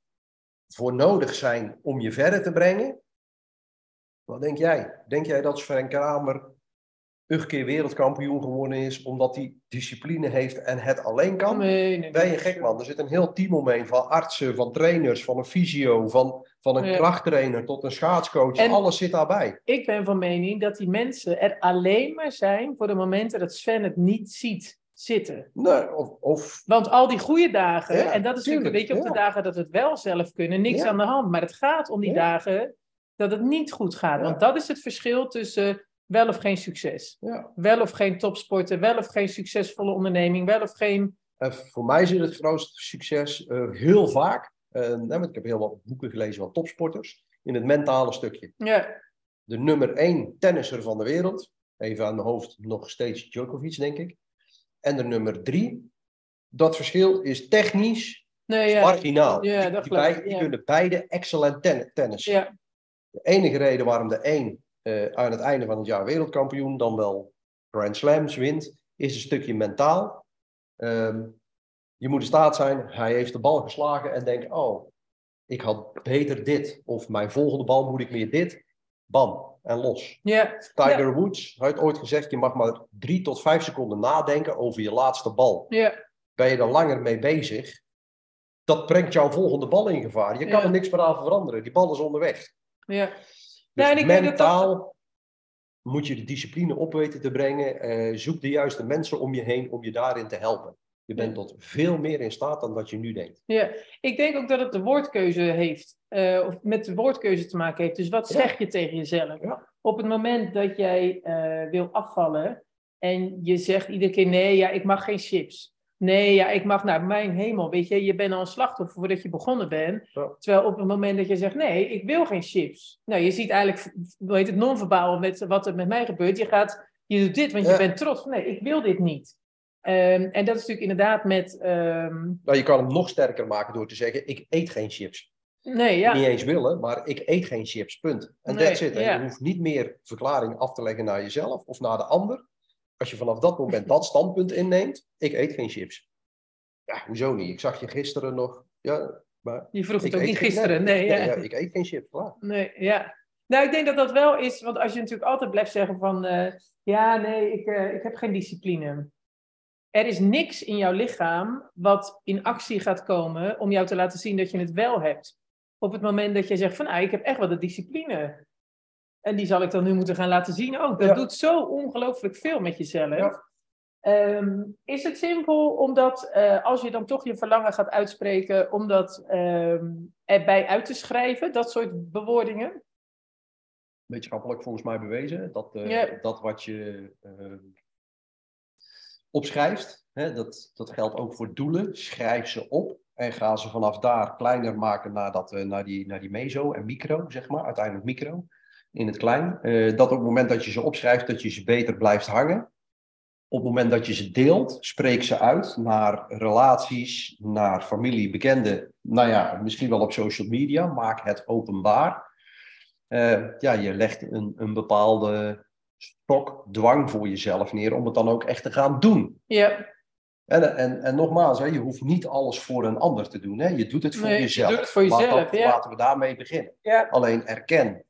Speaker 2: voor nodig zijn om je verder te brengen. Wat denk jij? Denk jij dat Sven Kramer een keer wereldkampioen geworden is, omdat hij discipline heeft en het alleen kan.
Speaker 1: Nee, nee,
Speaker 2: Ben je gek man? Er zit een heel team omheen van artsen, van trainers, van een fysio, van, van een
Speaker 1: Ja.
Speaker 2: krachttrainer tot een schaatscoach.
Speaker 1: En-
Speaker 2: Alles zit daarbij.
Speaker 1: Ik ben van mening dat die mensen er alleen maar zijn voor de momenten dat Sven het niet ziet zitten.
Speaker 2: Nee, of, of
Speaker 1: Want al die goede dagen,
Speaker 2: Ja,
Speaker 1: en dat is natuurlijk,
Speaker 2: tuurlijk,
Speaker 1: weet je, op de dagen dat we het wel zelf kunnen, niks aan de hand. Maar het gaat om die dagen dat het niet goed gaat. Want dat is het verschil tussen wel of geen succes.
Speaker 2: ja.
Speaker 1: Wel of geen topsporter, wel of geen succesvolle onderneming, wel of geen...
Speaker 2: En voor mij zit het grootste succes eh, heel vaak. eh, want ik heb heel wat boeken gelezen van topsporters. In het mentale stukje.
Speaker 1: Ja,
Speaker 2: De nummer één tennisser van de wereld. Even aan mijn hoofd nog steeds Djokovic, denk ik. En de nummer drie. Dat verschil is technisch
Speaker 1: nee, ja.
Speaker 2: marginaal.
Speaker 1: Ja,
Speaker 2: die
Speaker 1: dat
Speaker 2: die, bij- kunnen beide excellent ten tennis.
Speaker 1: Ja,
Speaker 2: De enige reden waarom de één eh, aan het einde van het jaar wereldkampioen dan wel Grand Slams wint, is een stukje mentaal. Ehm, je moet in staat zijn, hij heeft de bal geslagen en denkt, oh, ik had beter dit. Of mijn volgende bal moet ik meer dit. Bam, en los.
Speaker 1: ja,
Speaker 2: Tiger Woods had ooit gezegd, je mag maar drie tot vijf seconden nadenken over je laatste bal. Ben je er langer mee bezig, dat brengt jouw volgende bal in gevaar. Je kan er niks meer aan veranderen. Die bal is onderweg.
Speaker 1: ja.
Speaker 2: Dus
Speaker 1: dat
Speaker 2: mentaal moet je de discipline op weten te brengen. Eh, zoek de juiste mensen om je heen om je daarin te helpen. Je bent tot veel meer in staat dan dat je nu denkt.
Speaker 1: Ja, ik denk ook dat het de woordkeuze heeft, eh, of met de woordkeuze te maken heeft. Dus wat
Speaker 2: Ja.
Speaker 1: zeg je tegen jezelf?
Speaker 2: Ja.
Speaker 1: Op het moment dat jij eh, wil afvallen en je zegt iedere keer: nee, ja, ik mag geen chips. Nee, ja, ik mag, nou, mijn hemel, weet je, je bent al een slachtoffer voordat je begonnen bent.
Speaker 2: Ja.
Speaker 1: Terwijl op het moment dat je zegt: nee, ik wil geen chips. Nou, je ziet eigenlijk, hoe heet het, non-verbaal met wat er met mij gebeurt. Je gaat, je doet dit, want je bent trots. Nee, ik wil dit niet. Ehm, en dat is natuurlijk inderdaad met. ehm,
Speaker 2: Nou, je kan hem nog sterker maken door te zeggen: ik eet geen chips.
Speaker 1: nee, ja.
Speaker 2: Niet eens willen, maar ik eet geen chips. Punt. En
Speaker 1: Nee,
Speaker 2: that's it.
Speaker 1: Ja.
Speaker 2: je hoeft niet meer verklaring af te leggen naar jezelf of naar de ander. Als je vanaf dat moment dat standpunt inneemt: ik eet geen chips. Ja, hoezo niet? Ik zag je gisteren nog. Ja, maar
Speaker 1: Je vroeg het ook niet
Speaker 2: geen-
Speaker 1: gisteren.
Speaker 2: Nee, ja. ik eet geen chips. Klaar.
Speaker 1: Nee, ja. Nou, ik denk dat dat wel is, want als je natuurlijk altijd blijft zeggen van, eh, ja, nee, ik, eh, ik heb geen discipline. Er is niks in jouw lichaam wat in actie gaat komen om jou te laten zien dat je het wel hebt. Op het moment dat je zegt van, nou, ik heb echt wel de discipline. En die zal ik dan nu moeten gaan laten zien ook. Dat
Speaker 2: Ja.
Speaker 1: doet zo ongelooflijk veel met jezelf.
Speaker 2: Ja.
Speaker 1: Ehm, is het simpel omdat, eh, als je dan toch je verlangen gaat uitspreken, om dat ehm, erbij uit te schrijven, dat soort bewoordingen?
Speaker 2: wetenschappelijk volgens mij bewezen. Dat, eh,
Speaker 1: Ja.
Speaker 2: dat wat je eh, opschrijft, hè, dat, dat geldt ook voor doelen. Schrijf ze op en ga ze vanaf daar kleiner maken naar, dat, eh, naar, die, naar die meso en micro, zeg maar. Uiteindelijk micro, in het klein. Eh, dat op het moment dat je ze opschrijft, dat je ze beter blijft hangen. Op het moment dat je ze deelt, spreek ze uit naar relaties, naar familie, bekenden. Nou ja, misschien wel op social media. Maak het openbaar. Eh, ja, je legt een, een bepaalde stok dwang voor jezelf neer om het dan ook echt te gaan doen.
Speaker 1: Ja,
Speaker 2: En, en, en nogmaals, hè, je hoeft niet alles voor een ander te doen. Hè? Je doet het voor
Speaker 1: Nee, je
Speaker 2: jezelf.
Speaker 1: doet het voor
Speaker 2: Laat
Speaker 1: jezelf,
Speaker 2: dat-
Speaker 1: ja.
Speaker 2: Laten we daarmee beginnen.
Speaker 1: ja,
Speaker 2: Alleen erken,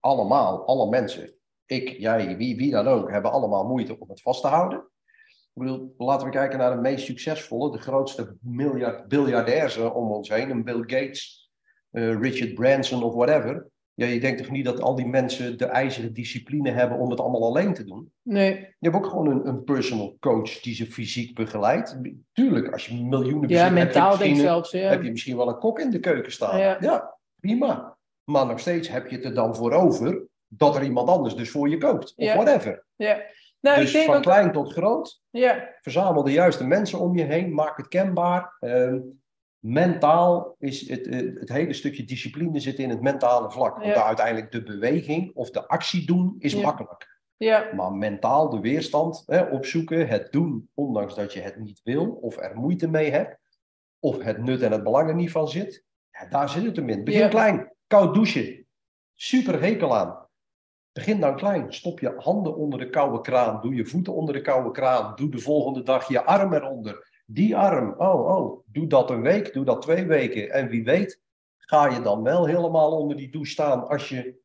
Speaker 2: allemaal, alle mensen, ik, jij, wie, wie dan ook, hebben allemaal moeite om het vast te houden. Ik bedoel, laten we kijken naar de meest succesvolle, de grootste miljard, biljardairs eh, om ons heen. Een Bill Gates, eh, Richard Branson of whatever. Ja, je denkt toch niet dat al die mensen de ijzeren discipline hebben om het allemaal alleen te doen?
Speaker 1: nee,
Speaker 2: Je hebt ook gewoon een, een personal coach die ze fysiek begeleidt. Tuurlijk, als je miljoenen
Speaker 1: ja,
Speaker 2: bezit, heb je
Speaker 1: mentaal
Speaker 2: misschien
Speaker 1: denk zelfs. Ja.
Speaker 2: heb je misschien wel een kok in de keuken staan.
Speaker 1: Ja.
Speaker 2: Ja. prima. Maar nog steeds heb je het er dan voor over dat er iemand anders dus voor je kookt. Of whatever.
Speaker 1: ja. Nou,
Speaker 2: dus
Speaker 1: ik denk
Speaker 2: van
Speaker 1: ook,
Speaker 2: klein tot groot,
Speaker 1: ja,
Speaker 2: verzamel de juiste mensen om je heen. Maak het kenbaar. Ehm, mentaal is het, het hele stukje discipline zit in het mentale vlak. Want
Speaker 1: Ja.
Speaker 2: uiteindelijk de beweging of de actie doen is
Speaker 1: Ja.
Speaker 2: makkelijk.
Speaker 1: ja,
Speaker 2: Maar mentaal de weerstand hè, opzoeken, het doen, ondanks dat je het niet wil of er moeite mee hebt, of het nut en het belang er niet van zit, ja, daar zit het hem in. Begin klein, koud douchen, super hekel aan. Begin dan klein, stop je handen onder de koude kraan, doe je voeten onder de koude kraan, doe de volgende dag je arm eronder. Die arm, oh, oh, doe dat een week, doe dat twee weken. En wie weet, ga je dan wel helemaal onder die douche staan als je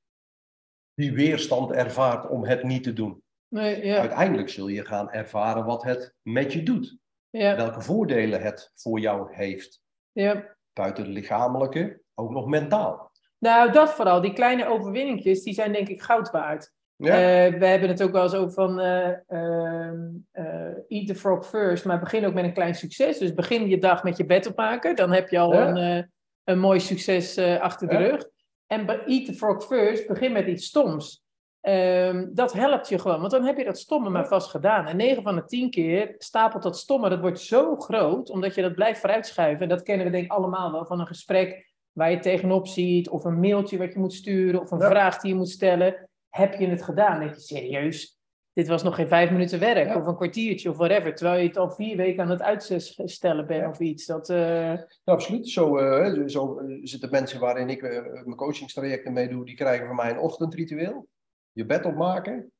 Speaker 2: die weerstand ervaart om het niet te doen.
Speaker 1: Nee, ja.
Speaker 2: Uiteindelijk zul je gaan ervaren wat het met je doet.
Speaker 1: Ja,
Speaker 2: Welke voordelen het voor jou heeft.
Speaker 1: ja.
Speaker 2: Buiten het lichamelijke, ook nog mentaal.
Speaker 1: Nou, dat vooral. Die kleine overwinningjes, die zijn denk ik goud waard.
Speaker 2: Ja,
Speaker 1: Eh, we hebben het ook wel eens over van eh, ehm, eh, eat the frog first, maar begin ook met een klein succes. Dus begin je dag met je bed opmaken, dan heb je al
Speaker 2: Ja.
Speaker 1: een, een mooi succes achter de
Speaker 2: Ja.
Speaker 1: rug. En eat the frog first, begin met iets stoms. Ehm, dat helpt je gewoon, want dan heb je dat stomme maar vast gedaan. En 9 van de 10 keer stapelt dat stomme, dat wordt zo groot, omdat je dat blijft vooruitschuiven. En dat kennen we denk ik allemaal wel van een gesprek waar je tegenop ziet, of een mailtje wat je moet sturen, of een
Speaker 2: Ja.
Speaker 1: vraag die je moet stellen. Heb je het gedaan? Denk je serieus? Dit was nog geen vijf minuten werk,
Speaker 2: Ja.
Speaker 1: of een kwartiertje, of whatever. Terwijl je het al vier weken aan het uitstellen bent of iets. Dat, eh,
Speaker 2: Ja, absoluut. Zo, eh, zo- eh, zitten mensen waarin ik mijn coachingstrajecten meedoe, die krijgen van mij een ochtendritueel. Je bed opmaken,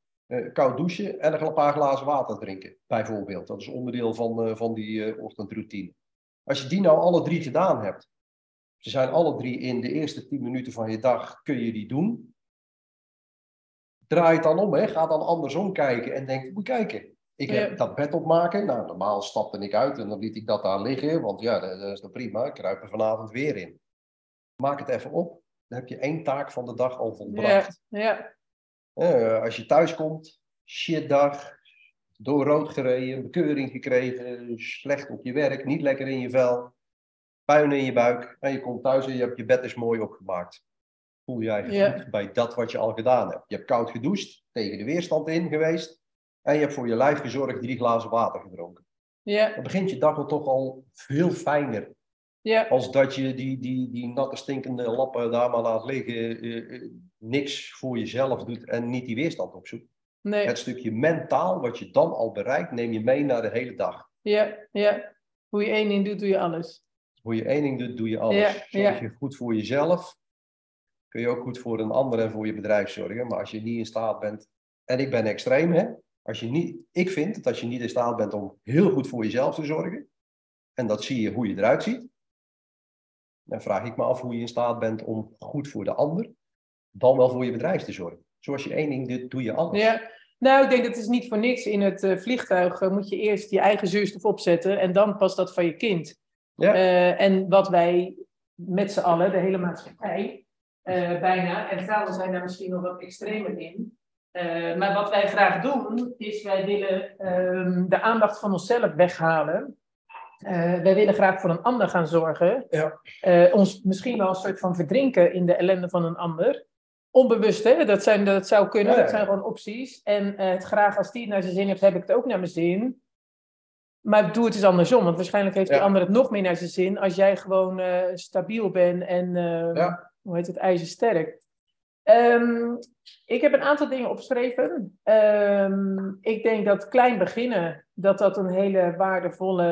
Speaker 2: koud douchen en een paar glazen water drinken, bijvoorbeeld. Dat is onderdeel van, van die ochtendroutine. Als je die nou alle drie gedaan hebt, ze zijn alle drie in de eerste tien minuten van je dag, kun je die doen. Draai het dan om, hè. ga dan andersom kijken en denk, moet kijken. Ik heb
Speaker 1: Ja.
Speaker 2: dat bed opmaken. Nou, normaal stapte ik uit en dan liet ik dat daar liggen. Want ja, dat, dat is dan prima. Ik kruip er vanavond weer in. Maak het even op. Dan heb je één taak van de dag al
Speaker 1: ja,
Speaker 2: volbracht.
Speaker 1: ja,
Speaker 2: Eh, als je thuis komt, shitdag. Door rood gereden, bekeuring gekregen, slecht op je werk, niet lekker in je vel, puin in je buik. En je komt thuis en je hebt je bed eens mooi opgemaakt. Voel jij goed bij dat wat je al gedaan hebt. Je hebt koud gedoucht, tegen de weerstand in geweest. En je hebt voor je lijf gezorgd, drie glazen water gedronken.
Speaker 1: ja,
Speaker 2: Dan begint je dag wel toch al veel fijner.
Speaker 1: ja,
Speaker 2: Als dat je die, die, die natte stinkende lappen daar maar laat liggen. eh, eh, niks voor jezelf doet en niet die weerstand opzoekt.
Speaker 1: nee,
Speaker 2: Het stukje mentaal wat je dan al bereikt, neem je mee naar de hele dag.
Speaker 1: ja, ja. Hoe je één ding doet, doe je alles.
Speaker 2: Hoe je één ding doet, doe je alles. Zorg
Speaker 1: ja.
Speaker 2: je goed voor jezelf, kun je ook goed voor een ander en voor je bedrijf zorgen. Maar als je niet in staat bent, en ik ben extreem, hè? Als je niet, ik vind dat als je niet in staat bent om heel goed voor jezelf te zorgen, en dat zie je hoe je eruit ziet, dan vraag ik me af hoe je in staat bent om goed voor de ander, dan wel voor je bedrijf te zorgen. Zoals je één ding doet, doe je alles.
Speaker 1: Ja, nou, ik denk dat is niet voor niks. In het eh, vliegtuig eh, moet je eerst je eigen zuurstof opzetten en dan pas dat van je kind.
Speaker 2: Ja.
Speaker 1: Eh, en wat wij met z'n allen, de hele maatschappij, eh, bijna, en vrouwen zijn daar misschien nog wat extremer in. Eh, maar wat wij graag doen, is wij willen ehm, de aandacht van onszelf weghalen. Wij willen graag voor een ander gaan zorgen.
Speaker 2: Ja.
Speaker 1: Ons misschien wel een soort van verdrinken in de ellende van een ander. Onbewust, hè? Dat, zijn, dat zou kunnen,
Speaker 2: Ja,
Speaker 1: dat zijn gewoon opties. En het graag als die het naar zijn zin heeft, heb ik het ook naar mijn zin. Maar doe het eens andersom, want waarschijnlijk heeft die
Speaker 2: Ja.
Speaker 1: ander het nog meer naar zijn zin als jij gewoon eh, stabiel bent en eh,
Speaker 2: Ja.
Speaker 1: hoe heet het, ijzersterk. Ehm, ik heb een aantal dingen opgeschreven. Ehm, ik denk dat klein beginnen, dat dat een hele waardevolle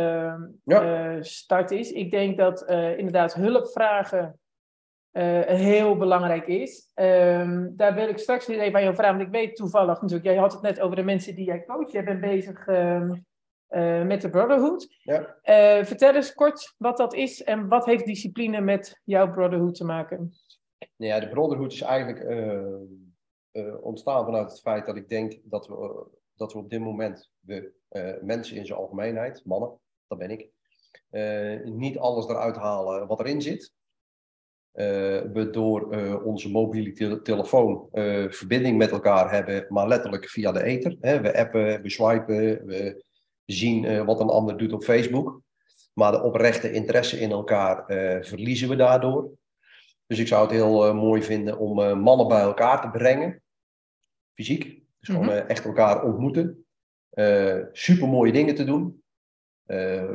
Speaker 2: Ja.
Speaker 1: eh, start is. Ik denk dat eh, inderdaad hulp vragen heel belangrijk is. Ehm, daar wil ik straks weer even aan jou vragen, want ik weet toevallig natuurlijk, jij had het net over de mensen die jij coacht. Jij bent bezig ehm, eh, met de Brotherhood.
Speaker 2: Ja.
Speaker 1: Eh, vertel eens kort wat dat is en wat heeft discipline met jouw Brotherhood te maken?
Speaker 2: Nou ja, de Brotherhood is eigenlijk eh, ontstaan vanuit het feit dat ik denk dat we, dat we op dit moment, we mensen in zijn algemeenheid, mannen, dat ben ik, niet alles eruit halen wat erin zit. We door onze mobiele te- telefoon verbinding met elkaar hebben, maar letterlijk via de ether. Hè? We appen, we swipen, we zien eh, wat een ander doet op Facebook. Maar de oprechte interesse in elkaar eh, verliezen we daardoor. Dus ik zou het heel eh, mooi vinden om mannen bij elkaar te brengen. Fysiek. Dus eh, echt elkaar ontmoeten. super mooie dingen te doen.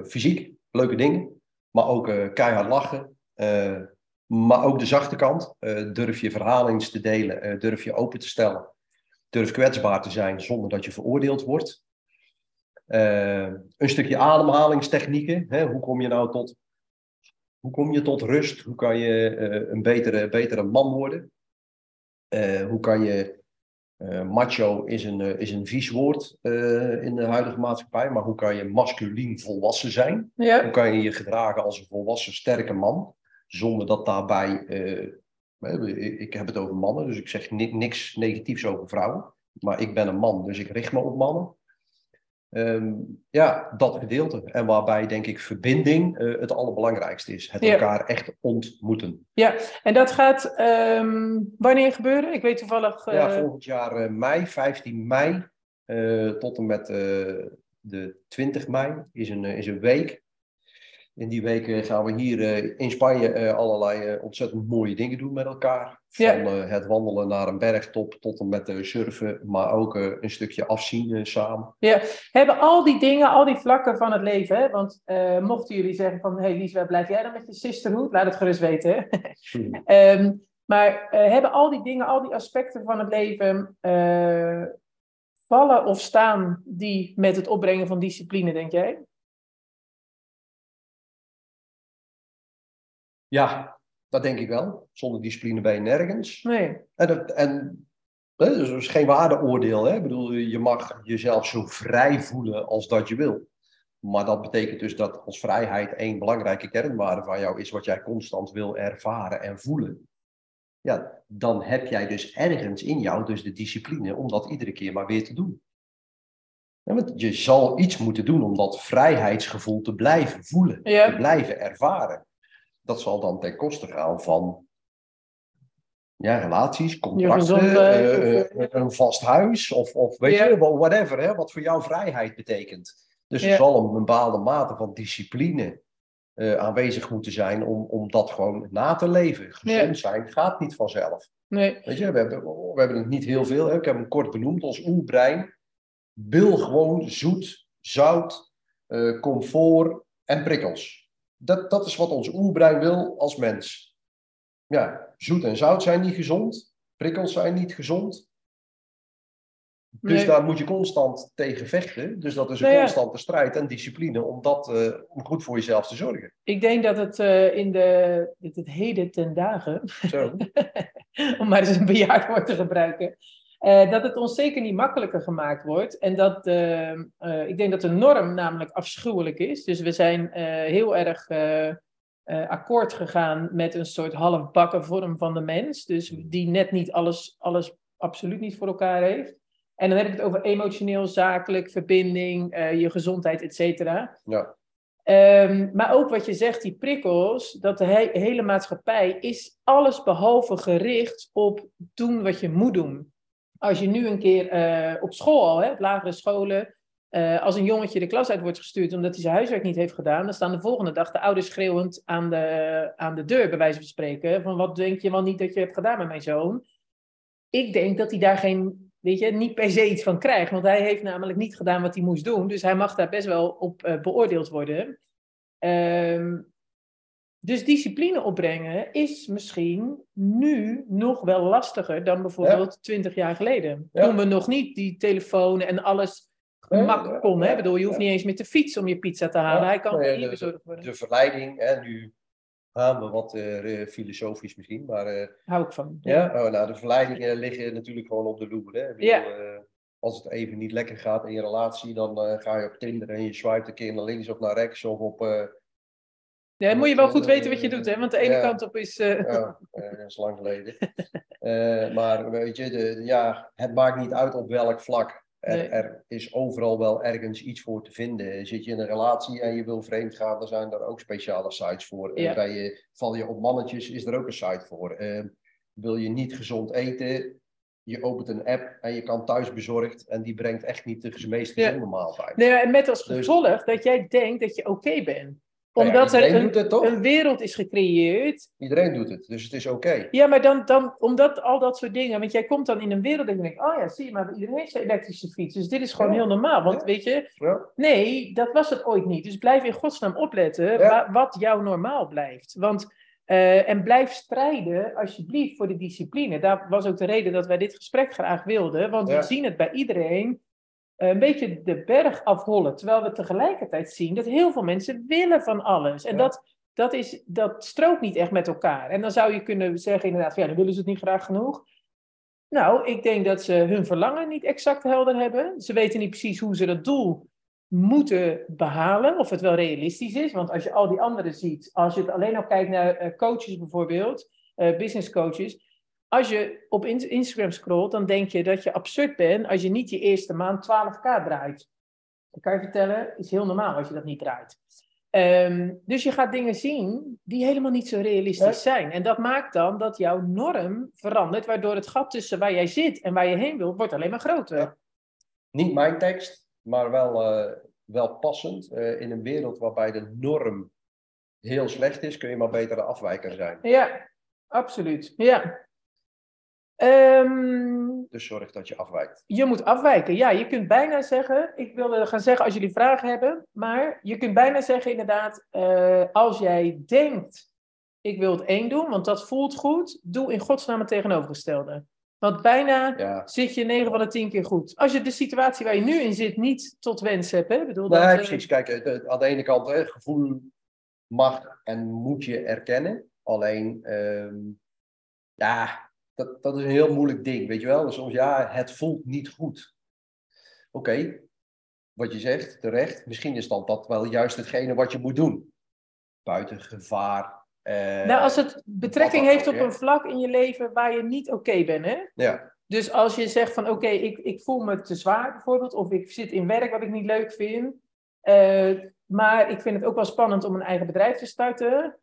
Speaker 2: Fysiek, leuke dingen. Maar ook keihard lachen. Maar ook de zachte kant. Durf je verhaal eens te delen. Durf je open te stellen. Durf kwetsbaar te zijn zonder dat je veroordeeld wordt. Eh, een stukje ademhalingstechnieken. Hè? Hoe kom je nou tot hoe kom je tot rust? Hoe kan je eh, een betere, betere man worden? Eh, hoe kan je. macho is een, is een vies woord in de huidige maatschappij, maar hoe kan je masculien volwassen zijn?
Speaker 1: Ja,
Speaker 2: Hoe kan je je gedragen als een volwassen, sterke man? Zonder dat daarbij. ik ik heb het over mannen, dus ik zeg ni- niks negatiefs over vrouwen. maar ik ben een man, dus ik richt me op mannen. Ehm, ja, dat gedeelte. En waarbij, denk ik, verbinding uh, het allerbelangrijkste is. Het
Speaker 1: Ja.
Speaker 2: elkaar echt ontmoeten.
Speaker 1: Ja, en dat gaat ehm, wanneer gebeuren? Ik weet toevallig. eh,
Speaker 2: Ja, volgend jaar eh, mei, 15 mei, eh, tot en met eh, de 20 mei is een, eh, is een week. In die week eh, gaan we hier eh, in Spanje eh, allerlei eh, ontzettend mooie dingen doen met elkaar. Van
Speaker 1: Ja.
Speaker 2: het wandelen naar een bergtop tot en met surfen, maar ook een stukje afzien samen.
Speaker 1: hebben al die dingen, al die vlakken van het leven. Hè? Want mochten jullie zeggen van, hé hey Lies, waar blijf jij dan met je sisterhood? Laat het gerust weten. Hè? Ehm, maar hebben al die dingen, al die aspecten van het leven vallen of staan die met het opbrengen van discipline, denk jij?
Speaker 2: Ja, dat denk ik wel. Zonder discipline ben je nergens.
Speaker 1: Nee.
Speaker 2: En, dat, en dus er is geen waardeoordeel. Hè? Ik bedoel, je mag jezelf zo vrij voelen als dat je wil. Maar dat betekent dus dat als vrijheid één belangrijke kernwaarde van jou is wat jij constant wil ervaren en voelen. Ja, dan heb jij dus ergens in jou dus de discipline om dat iedere keer maar weer te doen. Ja, want je zal iets moeten doen om dat vrijheidsgevoel te blijven voelen,
Speaker 1: Ja.
Speaker 2: te blijven ervaren. Dat zal dan ten koste gaan van ja, relaties, contracten, eh,
Speaker 1: of,
Speaker 2: eh, een vast huis of, of weet je, wel, whatever, hè, wat voor jou vrijheid betekent. Dus er
Speaker 1: Ja.
Speaker 2: zal een bepaalde mate van discipline eh, aanwezig moeten zijn om, om dat gewoon na te leven. Gezond zijn gaat niet vanzelf.
Speaker 1: Nee.
Speaker 2: Weet je, we hebben, we hebben het niet heel veel. Hè? Ik heb hem kort benoemd. Ons oerbrein wil gewoon zoet, zout, eh, comfort en prikkels. Dat, dat is wat ons oerbrein wil als mens. Ja, zoet en zout zijn niet gezond. Prikkels zijn niet gezond. Dus
Speaker 1: Nee.
Speaker 2: daar moet je constant tegen vechten. Dus dat is een
Speaker 1: Nou ja.
Speaker 2: constante strijd en discipline om, dat, eh, om goed voor jezelf te zorgen.
Speaker 1: Ik denk dat het eh, in de, het, het heden ten dagen,
Speaker 2: Zo.
Speaker 1: om maar eens een bejaard woord te gebruiken, eh, dat het ons zeker niet makkelijker gemaakt wordt. En dat eh, eh, ik denk dat de norm namelijk afschuwelijk is. Dus we zijn heel erg akkoord gegaan met een soort halfbakken vorm van de mens. Dus die net niet alles, alles absoluut niet voor elkaar heeft. En dan heb ik het over emotioneel, zakelijk, verbinding, je gezondheid, et cetera.
Speaker 2: Ja.
Speaker 1: Ehm, maar ook wat je zegt, die prikkels, dat de he- hele maatschappij is alles behalve gericht op doen wat je moet doen. Als je nu een keer eh, op school al, hè, op lagere scholen, eh, als een jongetje de klas uit wordt gestuurd omdat hij zijn huiswerk niet heeft gedaan, dan staan de volgende dag de ouders schreeuwend aan de, aan de deur, bij wijze van spreken, van wat denk je wel niet dat je hebt gedaan met mijn zoon? Ik denk dat hij daar geen, weet je, niet per se iets van krijgt, want hij heeft namelijk niet gedaan wat hij moest doen, dus hij mag daar best wel op eh, beoordeeld worden. Ehm, dus discipline opbrengen is misschien nu nog wel lastiger dan bijvoorbeeld twintig jaar geleden.
Speaker 2: Ja.
Speaker 1: Toen we nog niet die telefoon en alles gemak
Speaker 2: Ja, ja,
Speaker 1: konden. Hè?
Speaker 2: ja,
Speaker 1: bedoel, je hoeft
Speaker 2: ja.
Speaker 1: niet eens meer te fietsen om je pizza te halen.
Speaker 2: Ja,
Speaker 1: Hij kan hier
Speaker 2: de-
Speaker 1: bezorgd worden.
Speaker 2: De verleiding, hè, nu gaan we wat eh, filosofisch misschien, maar eh,
Speaker 1: Hou ik van.
Speaker 2: Ja, oh, nou, de verleidingen liggen natuurlijk gewoon op de loer. Hè? Bedoel,
Speaker 1: Ja.
Speaker 2: eh, als het even niet lekker gaat in je relatie, dan ga je op Tinder en je swipe een keer naar links of naar rechts of op. eh,
Speaker 1: Ja, dan moet je wel goed weten wat je doet, hè? Want de ene
Speaker 2: Ja.
Speaker 1: kant op is. eh,
Speaker 2: ja, eh, dat is lang geleden. Eh, maar weet je, de, ja, het maakt niet uit op welk vlak. Er,
Speaker 1: Nee.
Speaker 2: er is overal wel ergens iets voor te vinden. Zit je in een relatie en je wil vreemd gaan, dan zijn er ook speciale sites voor.
Speaker 1: Ja.
Speaker 2: Bij je, val je op mannetjes, is er ook een site voor. Eh, wil je niet gezond eten, je opent een app en je kan thuis bezorgd en die brengt echt niet de meest
Speaker 1: Ja.
Speaker 2: gezonde maaltijd.
Speaker 1: Nee, en met als
Speaker 2: Dus-
Speaker 1: gevolg dat jij denkt dat je oké bent.
Speaker 2: Ja,
Speaker 1: Omdat er een, wereld is gecreëerd
Speaker 2: Iedereen doet het, dus het is oké.
Speaker 1: Ja, maar dan, dan omdat al dat soort dingen, want jij komt dan in een wereld en je denkt, oh ja, zie je, maar iedereen heeft een elektrische fiets, dus dit is gewoon
Speaker 2: Ja.
Speaker 1: heel normaal. Want
Speaker 2: Ja.
Speaker 1: weet je, nee, dat was het ooit niet. Dus blijf in godsnaam opletten wa- wat jou normaal blijft. Want, eh, en blijf strijden, alsjeblieft, voor de discipline. Daar was ook de reden dat wij dit gesprek graag wilden, want we zien het bij iedereen een beetje de berg afhollen. Terwijl we tegelijkertijd zien dat heel veel mensen willen van alles. En
Speaker 2: Ja.
Speaker 1: dat, dat, is, dat strookt niet echt met elkaar. En dan zou je kunnen zeggen inderdaad, van, ja, dan willen ze het niet graag genoeg. Nou, ik denk dat ze hun verlangen niet exact helder hebben. Ze weten niet precies hoe ze dat doel moeten behalen, of het wel realistisch is. Want als je al die anderen ziet, als je het alleen al kijkt naar eh, coaches bijvoorbeeld, eh business coaches, als je op In- Instagram scrolt, dan denk je dat je absurd bent als je niet je eerste maand 12k draait. Dat kan je vertellen, is heel normaal als je dat niet draait. Ehm, dus je gaat dingen zien die helemaal niet zo realistisch zijn. En dat maakt dan dat jouw norm verandert, waardoor het gat tussen waar jij zit en waar je heen wil, wordt alleen maar groter.
Speaker 2: Ja. Niet mijn tekst, maar wel, eh, wel passend. Eh, in een wereld waarbij de norm heel slecht is, kun je maar beter de afwijker zijn.
Speaker 1: Ja, absoluut. Ja.
Speaker 2: Dus zorg dat je afwijkt.
Speaker 1: je moet afwijken. Ja, je kunt bijna zeggen, ik wilde gaan zeggen als jullie vragen hebben, maar je kunt bijna zeggen inderdaad, eh, als jij denkt, ik wil het één doen, want dat voelt goed, doe in godsnaam het tegenovergestelde. Want bijna
Speaker 2: Ja.
Speaker 1: zit je 9 van de 10 keer goed. Als je de situatie waar je nu in zit niet tot wens hebt, hè? Bedoel,
Speaker 2: Nee,
Speaker 1: eh,
Speaker 2: precies. Kijk, de- aan de ene kant, hè, gevoel mag en moet je erkennen. Alleen, ehm, ja, dat, dat is een heel moeilijk ding, weet je wel. Soms, ja, het voelt niet goed. Oké, wat je zegt, terecht. Misschien is dan dat wel juist hetgene wat je moet doen. Buiten gevaar. eh,
Speaker 1: nou, als het betrekking heeft op een vlak in je leven waar je niet oké bent, hè?
Speaker 2: Ja,
Speaker 1: Dus als je zegt van oké, ik, ik voel me te zwaar bijvoorbeeld, of ik zit in werk wat ik niet leuk vind, eh, maar ik vind het ook wel spannend om een eigen bedrijf te starten.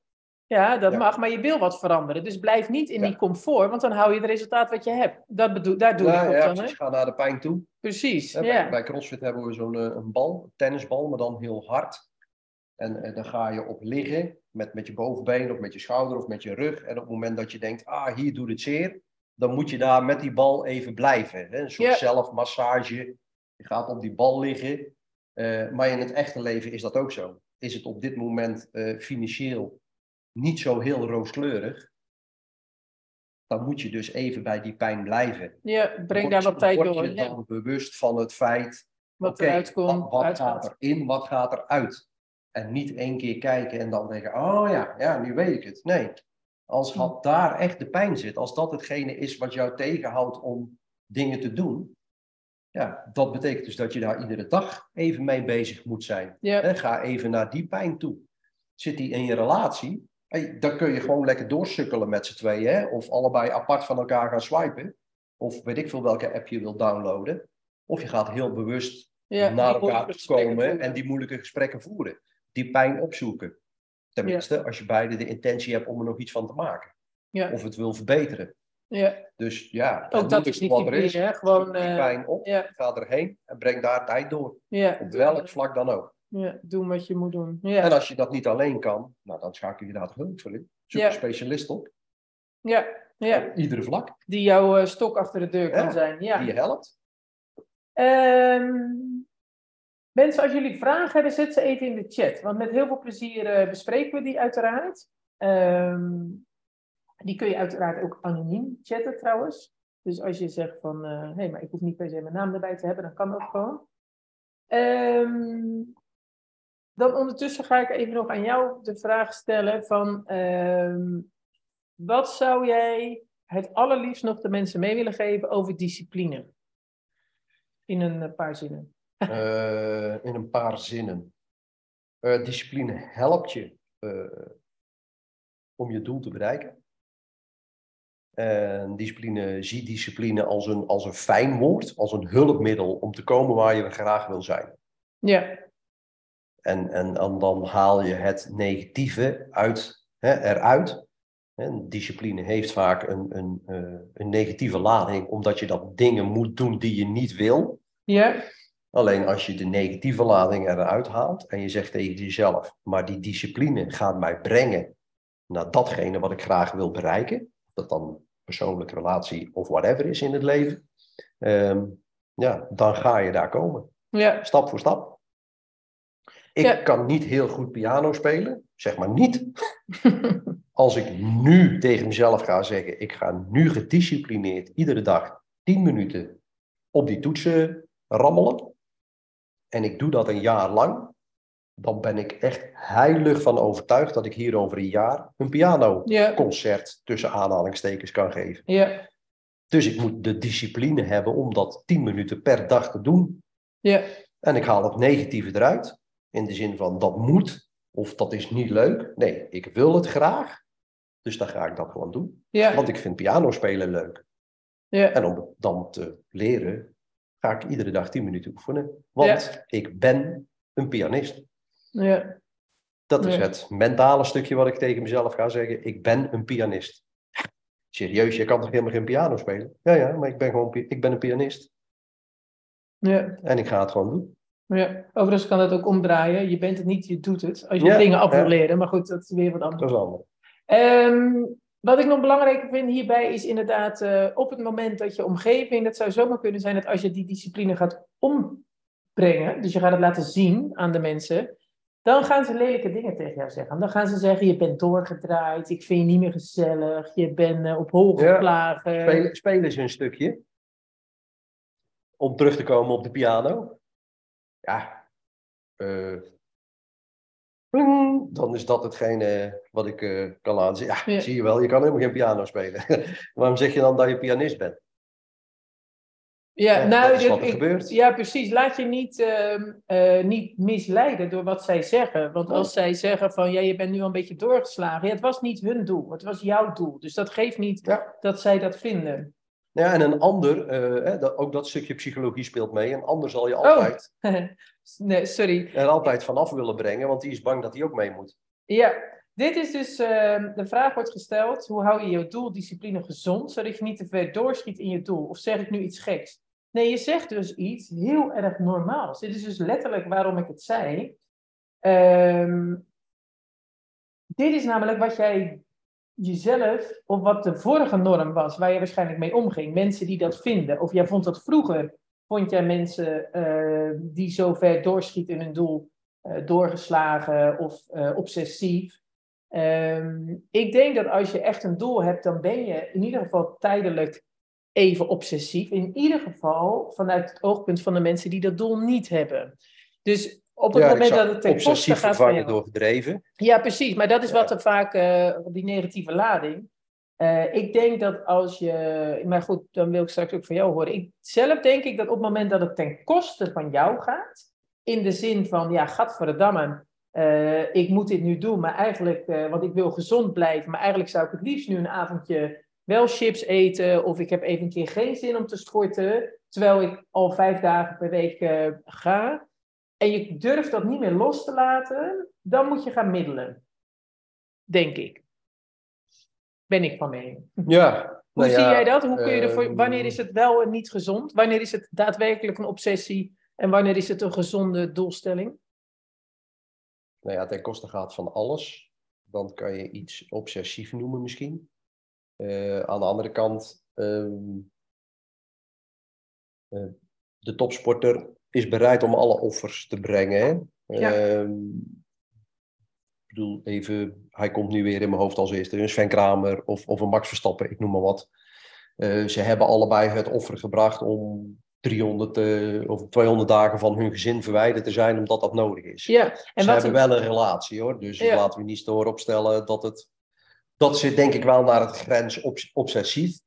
Speaker 1: Ja, dat
Speaker 2: Ja.
Speaker 1: mag, maar je wil wat veranderen. Dus blijf niet in
Speaker 2: Ja.
Speaker 1: die comfort, want dan hou je het resultaat wat je hebt. Dat bedoel, daar doe
Speaker 2: nou,
Speaker 1: ik op
Speaker 2: ja
Speaker 1: dan.
Speaker 2: precies.
Speaker 1: Hè?
Speaker 2: Ga naar de pijn toe.
Speaker 1: Precies, ja.
Speaker 2: bij, bij CrossFit hebben we zo'n eh, een bal, een tennisbal, maar dan heel hard. En eh, dan ga je op liggen met, met je bovenbeen of met je schouder of met je rug. En op het moment dat je denkt, ah, hier doet het zeer, dan moet je daar met die bal even blijven. Hè? Een soort
Speaker 1: Ja.
Speaker 2: zelfmassage. Je gaat op die bal liggen. Eh, maar in het echte leven is dat ook zo. Is het op dit moment financieel niet zo heel rooskleurig, dan moet je dus even bij die pijn blijven.
Speaker 1: Ja, breng
Speaker 2: Word
Speaker 1: daar
Speaker 2: je-
Speaker 1: wat tijd
Speaker 2: word
Speaker 1: door.
Speaker 2: je
Speaker 1: Ja.
Speaker 2: dan bewust van het feit
Speaker 1: Wat
Speaker 2: Oké,
Speaker 1: eruit komt,
Speaker 2: wat, wat gaat erin, wat gaat eruit? En niet één keer kijken en dan denken, oh ja, ja, nu weet ik het. Nee, als had daar echt de pijn zit, als dat hetgene is wat jou tegenhoudt om dingen te doen, ja, dat betekent dus dat je daar iedere dag even mee bezig moet zijn.
Speaker 1: Ja.
Speaker 2: Ga even naar die pijn toe. Zit die in je relatie, hey, dan kun je gewoon lekker doorsukkelen met z'n tweeën, hè? of allebei apart van elkaar gaan swipen, of weet ik veel welke app je wilt downloaden. Of je gaat heel bewust
Speaker 1: Ja,
Speaker 2: naar elkaar komen
Speaker 1: voeren.
Speaker 2: en die moeilijke gesprekken voeren. Die pijn opzoeken. Tenminste, als je beide de intentie hebt om er nog iets van te maken.
Speaker 1: Ja,
Speaker 2: Of het wil verbeteren.
Speaker 1: ja.
Speaker 2: Dus ja,
Speaker 1: Ook dat is
Speaker 2: wat er is.
Speaker 1: hè? Gewoon,
Speaker 2: die
Speaker 1: eh,
Speaker 2: pijn op, ga erheen en breng daar tijd door.
Speaker 1: ja.
Speaker 2: Op welk vlak dan ook.
Speaker 1: Ja, doen wat je moet doen. Ja,
Speaker 2: En als je dat niet alleen kan, nou, dan schakel je daar hulp voor in. Zoek een specialist op.
Speaker 1: ja, ja.
Speaker 2: Op iedere vlak.
Speaker 1: die jouw eh, stok achter de deur kan zijn. Ja.
Speaker 2: Die je helpt.
Speaker 1: Ehm, mensen, als jullie vragen hebben, zet ze even in de chat. Want met heel veel plezier eh, bespreken we die uiteraard. Ehm, die kun je uiteraard ook anoniem chatten trouwens. Dus als je zegt van, hé, hey, maar ik hoef niet per se mijn naam erbij te hebben, dan kan dat gewoon. Ehm, dan ondertussen ga ik even nog aan jou de vraag stellen van, ehm, wat zou jij het allerliefst nog de mensen mee willen geven over discipline? In een eh, paar zinnen.
Speaker 2: Eh, in een paar zinnen. Eh, discipline helpt je om je doel te bereiken. En discipline, zie discipline als een, als een fijn woord, als een hulpmiddel om te komen waar je graag wil zijn.
Speaker 1: Ja,
Speaker 2: En, en, en dan haal je het negatieve uit, hè, eruit. En discipline heeft vaak een, een, eh, een negatieve lading, omdat je dat dingen moet doen die je niet wil.
Speaker 1: ja,
Speaker 2: Alleen als je de negatieve lading eruit haalt en je zegt tegen jezelf, maar die discipline gaat mij brengen naar datgene wat ik graag wil bereiken, dat dan persoonlijke relatie of whatever is in het leven, ehm, ja, dan ga je daar komen,
Speaker 1: ja,
Speaker 2: stap voor stap. Ik
Speaker 1: Ja.
Speaker 2: kan niet heel goed piano spelen, zeg maar niet. Als ik nu tegen mezelf ga zeggen, ik ga nu gedisciplineerd iedere dag 10 minuten op die toetsen rammelen. En ik doe dat een jaar lang. Dan ben ik echt heilig van overtuigd dat ik hier over een jaar een pianoconcert
Speaker 1: ja,
Speaker 2: tussen aanhalingstekens kan geven.
Speaker 1: ja,
Speaker 2: Dus ik moet de discipline hebben om dat 10 minuten per dag te doen.
Speaker 1: ja,
Speaker 2: En ik haal het negatieve eruit. In de zin van dat moet of dat is niet leuk. Nee, ik wil het graag. Dus dan ga ik dat gewoon doen.
Speaker 1: Ja.
Speaker 2: Want ik vind piano spelen leuk.
Speaker 1: Ja.
Speaker 2: En om dan te leren, ga ik iedere dag 10 minuten oefenen. Want ik ben een pianist.
Speaker 1: Ja.
Speaker 2: Dat is het mentale stukje wat ik tegen mezelf ga zeggen. Ik ben een pianist. Serieus, je kan toch helemaal geen piano spelen? Ja, ja, maar ik ben gewoon ik ben een pianist.
Speaker 1: Ja.
Speaker 2: En ik ga het gewoon doen.
Speaker 1: Ja. Overigens kan dat ook omdraaien. Je bent het niet, je doet het. Als je
Speaker 2: Ja,
Speaker 1: dingen af wil
Speaker 2: ja.
Speaker 1: leren. Maar goed, dat is weer wat anders.
Speaker 2: Dat is anders.
Speaker 1: Ehm, wat ik nog belangrijker vind hierbij is inderdaad eh, op het moment dat je omgeving, dat zou zomaar kunnen zijn dat als je die discipline gaat ombrengen, dus je gaat het laten zien aan de mensen, dan gaan ze lelijke dingen tegen jou zeggen. Dan gaan ze zeggen, je bent doorgedraaid, ik vind je niet meer gezellig, je bent eh, op hol
Speaker 2: Ja. spelen ze een stukje. Om terug te komen op de piano. Ja. eh, pling, dan is dat hetgene wat ik eh, kan laten zien. Ja,
Speaker 1: Ja.
Speaker 2: zie je wel, je kan helemaal geen piano spelen. Waarom zeg je dan dat je pianist bent?
Speaker 1: Ja,
Speaker 2: Ja,
Speaker 1: nou,
Speaker 2: dat is
Speaker 1: dit-
Speaker 2: wat er
Speaker 1: ik-
Speaker 2: gebeurt.
Speaker 1: Ja, precies. Laat je niet, ehm, eh, niet misleiden door wat zij zeggen. Want als zij zeggen van, ja, je bent nu al een beetje doorgeslagen. Ja, het was niet hun doel, het was jouw doel. Dus dat geeft niet dat zij dat vinden.
Speaker 2: Ja, en een ander, eh, dat, ook dat stukje psychologie speelt mee. Een ander zal je
Speaker 1: Oh.
Speaker 2: altijd,
Speaker 1: nee, sorry.
Speaker 2: er altijd vanaf willen brengen, want die is bang dat hij ook mee moet.
Speaker 1: Ja, dit is dus, ehm, de vraag wordt gesteld, hoe hou je je doeldiscipline gezond, zodat je niet te ver doorschiet in je doel? Of zeg ik nu iets geks? Nee, je zegt dus iets heel erg normaals. Dit is dus letterlijk waarom ik het zei. Ehm, dit is namelijk wat jij jezelf, of wat de vorige norm was, waar je waarschijnlijk mee omging. Mensen die dat vinden. Of jij vond dat vroeger, vond jij mensen eh, die zo ver doorschieten in hun doel, eh, doorgeslagen of eh, obsessief. Ehm, ik denk dat als je echt een doel hebt, dan ben je in ieder geval tijdelijk even obsessief. In ieder geval vanuit het oogpunt van de mensen die dat doel niet hebben. Dus op het
Speaker 2: Ja,
Speaker 1: moment dat het ten koste gaat van jou-
Speaker 2: door gedreven.
Speaker 1: ja, precies. Maar dat is wat er vaak, eh, die negatieve lading. Eh, ik denk dat als je, maar goed, dan wil ik straks ook van jou horen. Ik, zelf denk ik dat op het moment dat het ten koste van jou gaat, in de zin van, ja, gadverdamme, eh ik moet dit nu doen, maar eigenlijk, want ik wil gezond blijven, maar eigenlijk zou ik het liefst nu een avondje wel chips eten, of ik heb even een keer geen zin om te sporten, terwijl ik al vijf dagen per week ga. En je durft dat niet meer los te laten, dan moet je gaan middelen. Denk ik. Ben ik van mening.
Speaker 2: Ja.
Speaker 1: Hoe
Speaker 2: nou
Speaker 1: zie
Speaker 2: ja,
Speaker 1: jij dat? Hoe kun je ervoor,
Speaker 2: ehm,
Speaker 1: wanneer is het wel en niet gezond? Wanneer is het daadwerkelijk een obsessie? En wanneer is het een gezonde doelstelling?
Speaker 2: nou ja, ten koste gaat van alles, dan kan je iets obsessief noemen misschien. Eh, aan de andere kant, ehm, eh, de topsporter is bereid om alle offers te brengen. Hè?
Speaker 1: Ja.
Speaker 2: Ehm, ik bedoel, even, hij komt nu weer in mijn hoofd als eerste, een Sven Kramer of, of een Max Verstappen, ik noem maar wat. Eh, ze hebben allebei het offer gebracht om 300 eh, of 200 dagen van hun gezin verwijderd te zijn, omdat dat nodig is.
Speaker 1: Ja, en
Speaker 2: Ze hebben wel een relatie hoor, dus
Speaker 1: Ja.
Speaker 2: laten we niet storen opstellen dat het. Dat zit denk ik wel naar het grens obs- obsessief.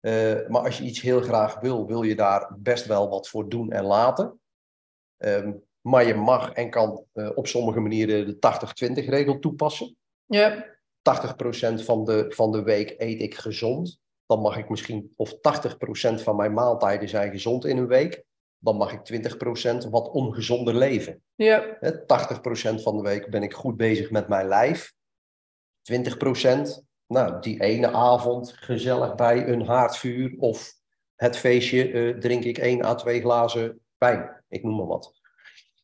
Speaker 2: Eh, maar als je iets heel graag wil, wil je daar best wel wat voor doen en laten. Ehm, maar je mag en kan eh, op sommige manieren de 80-20 regel toepassen.
Speaker 1: ja,
Speaker 2: 80% van de, van de week eet ik gezond. Dan mag ik misschien, of 80% van mijn maaltijden zijn gezond in een week. Dan mag ik 20% wat ongezonder leven.
Speaker 1: ja,
Speaker 2: Hè, 80% van de week ben ik goed bezig met mijn lijf. 20%, nou, die ene avond gezellig bij een haardvuur of het feestje eh, drink ik 1 à 2 glazen wijn. Ik noem maar wat.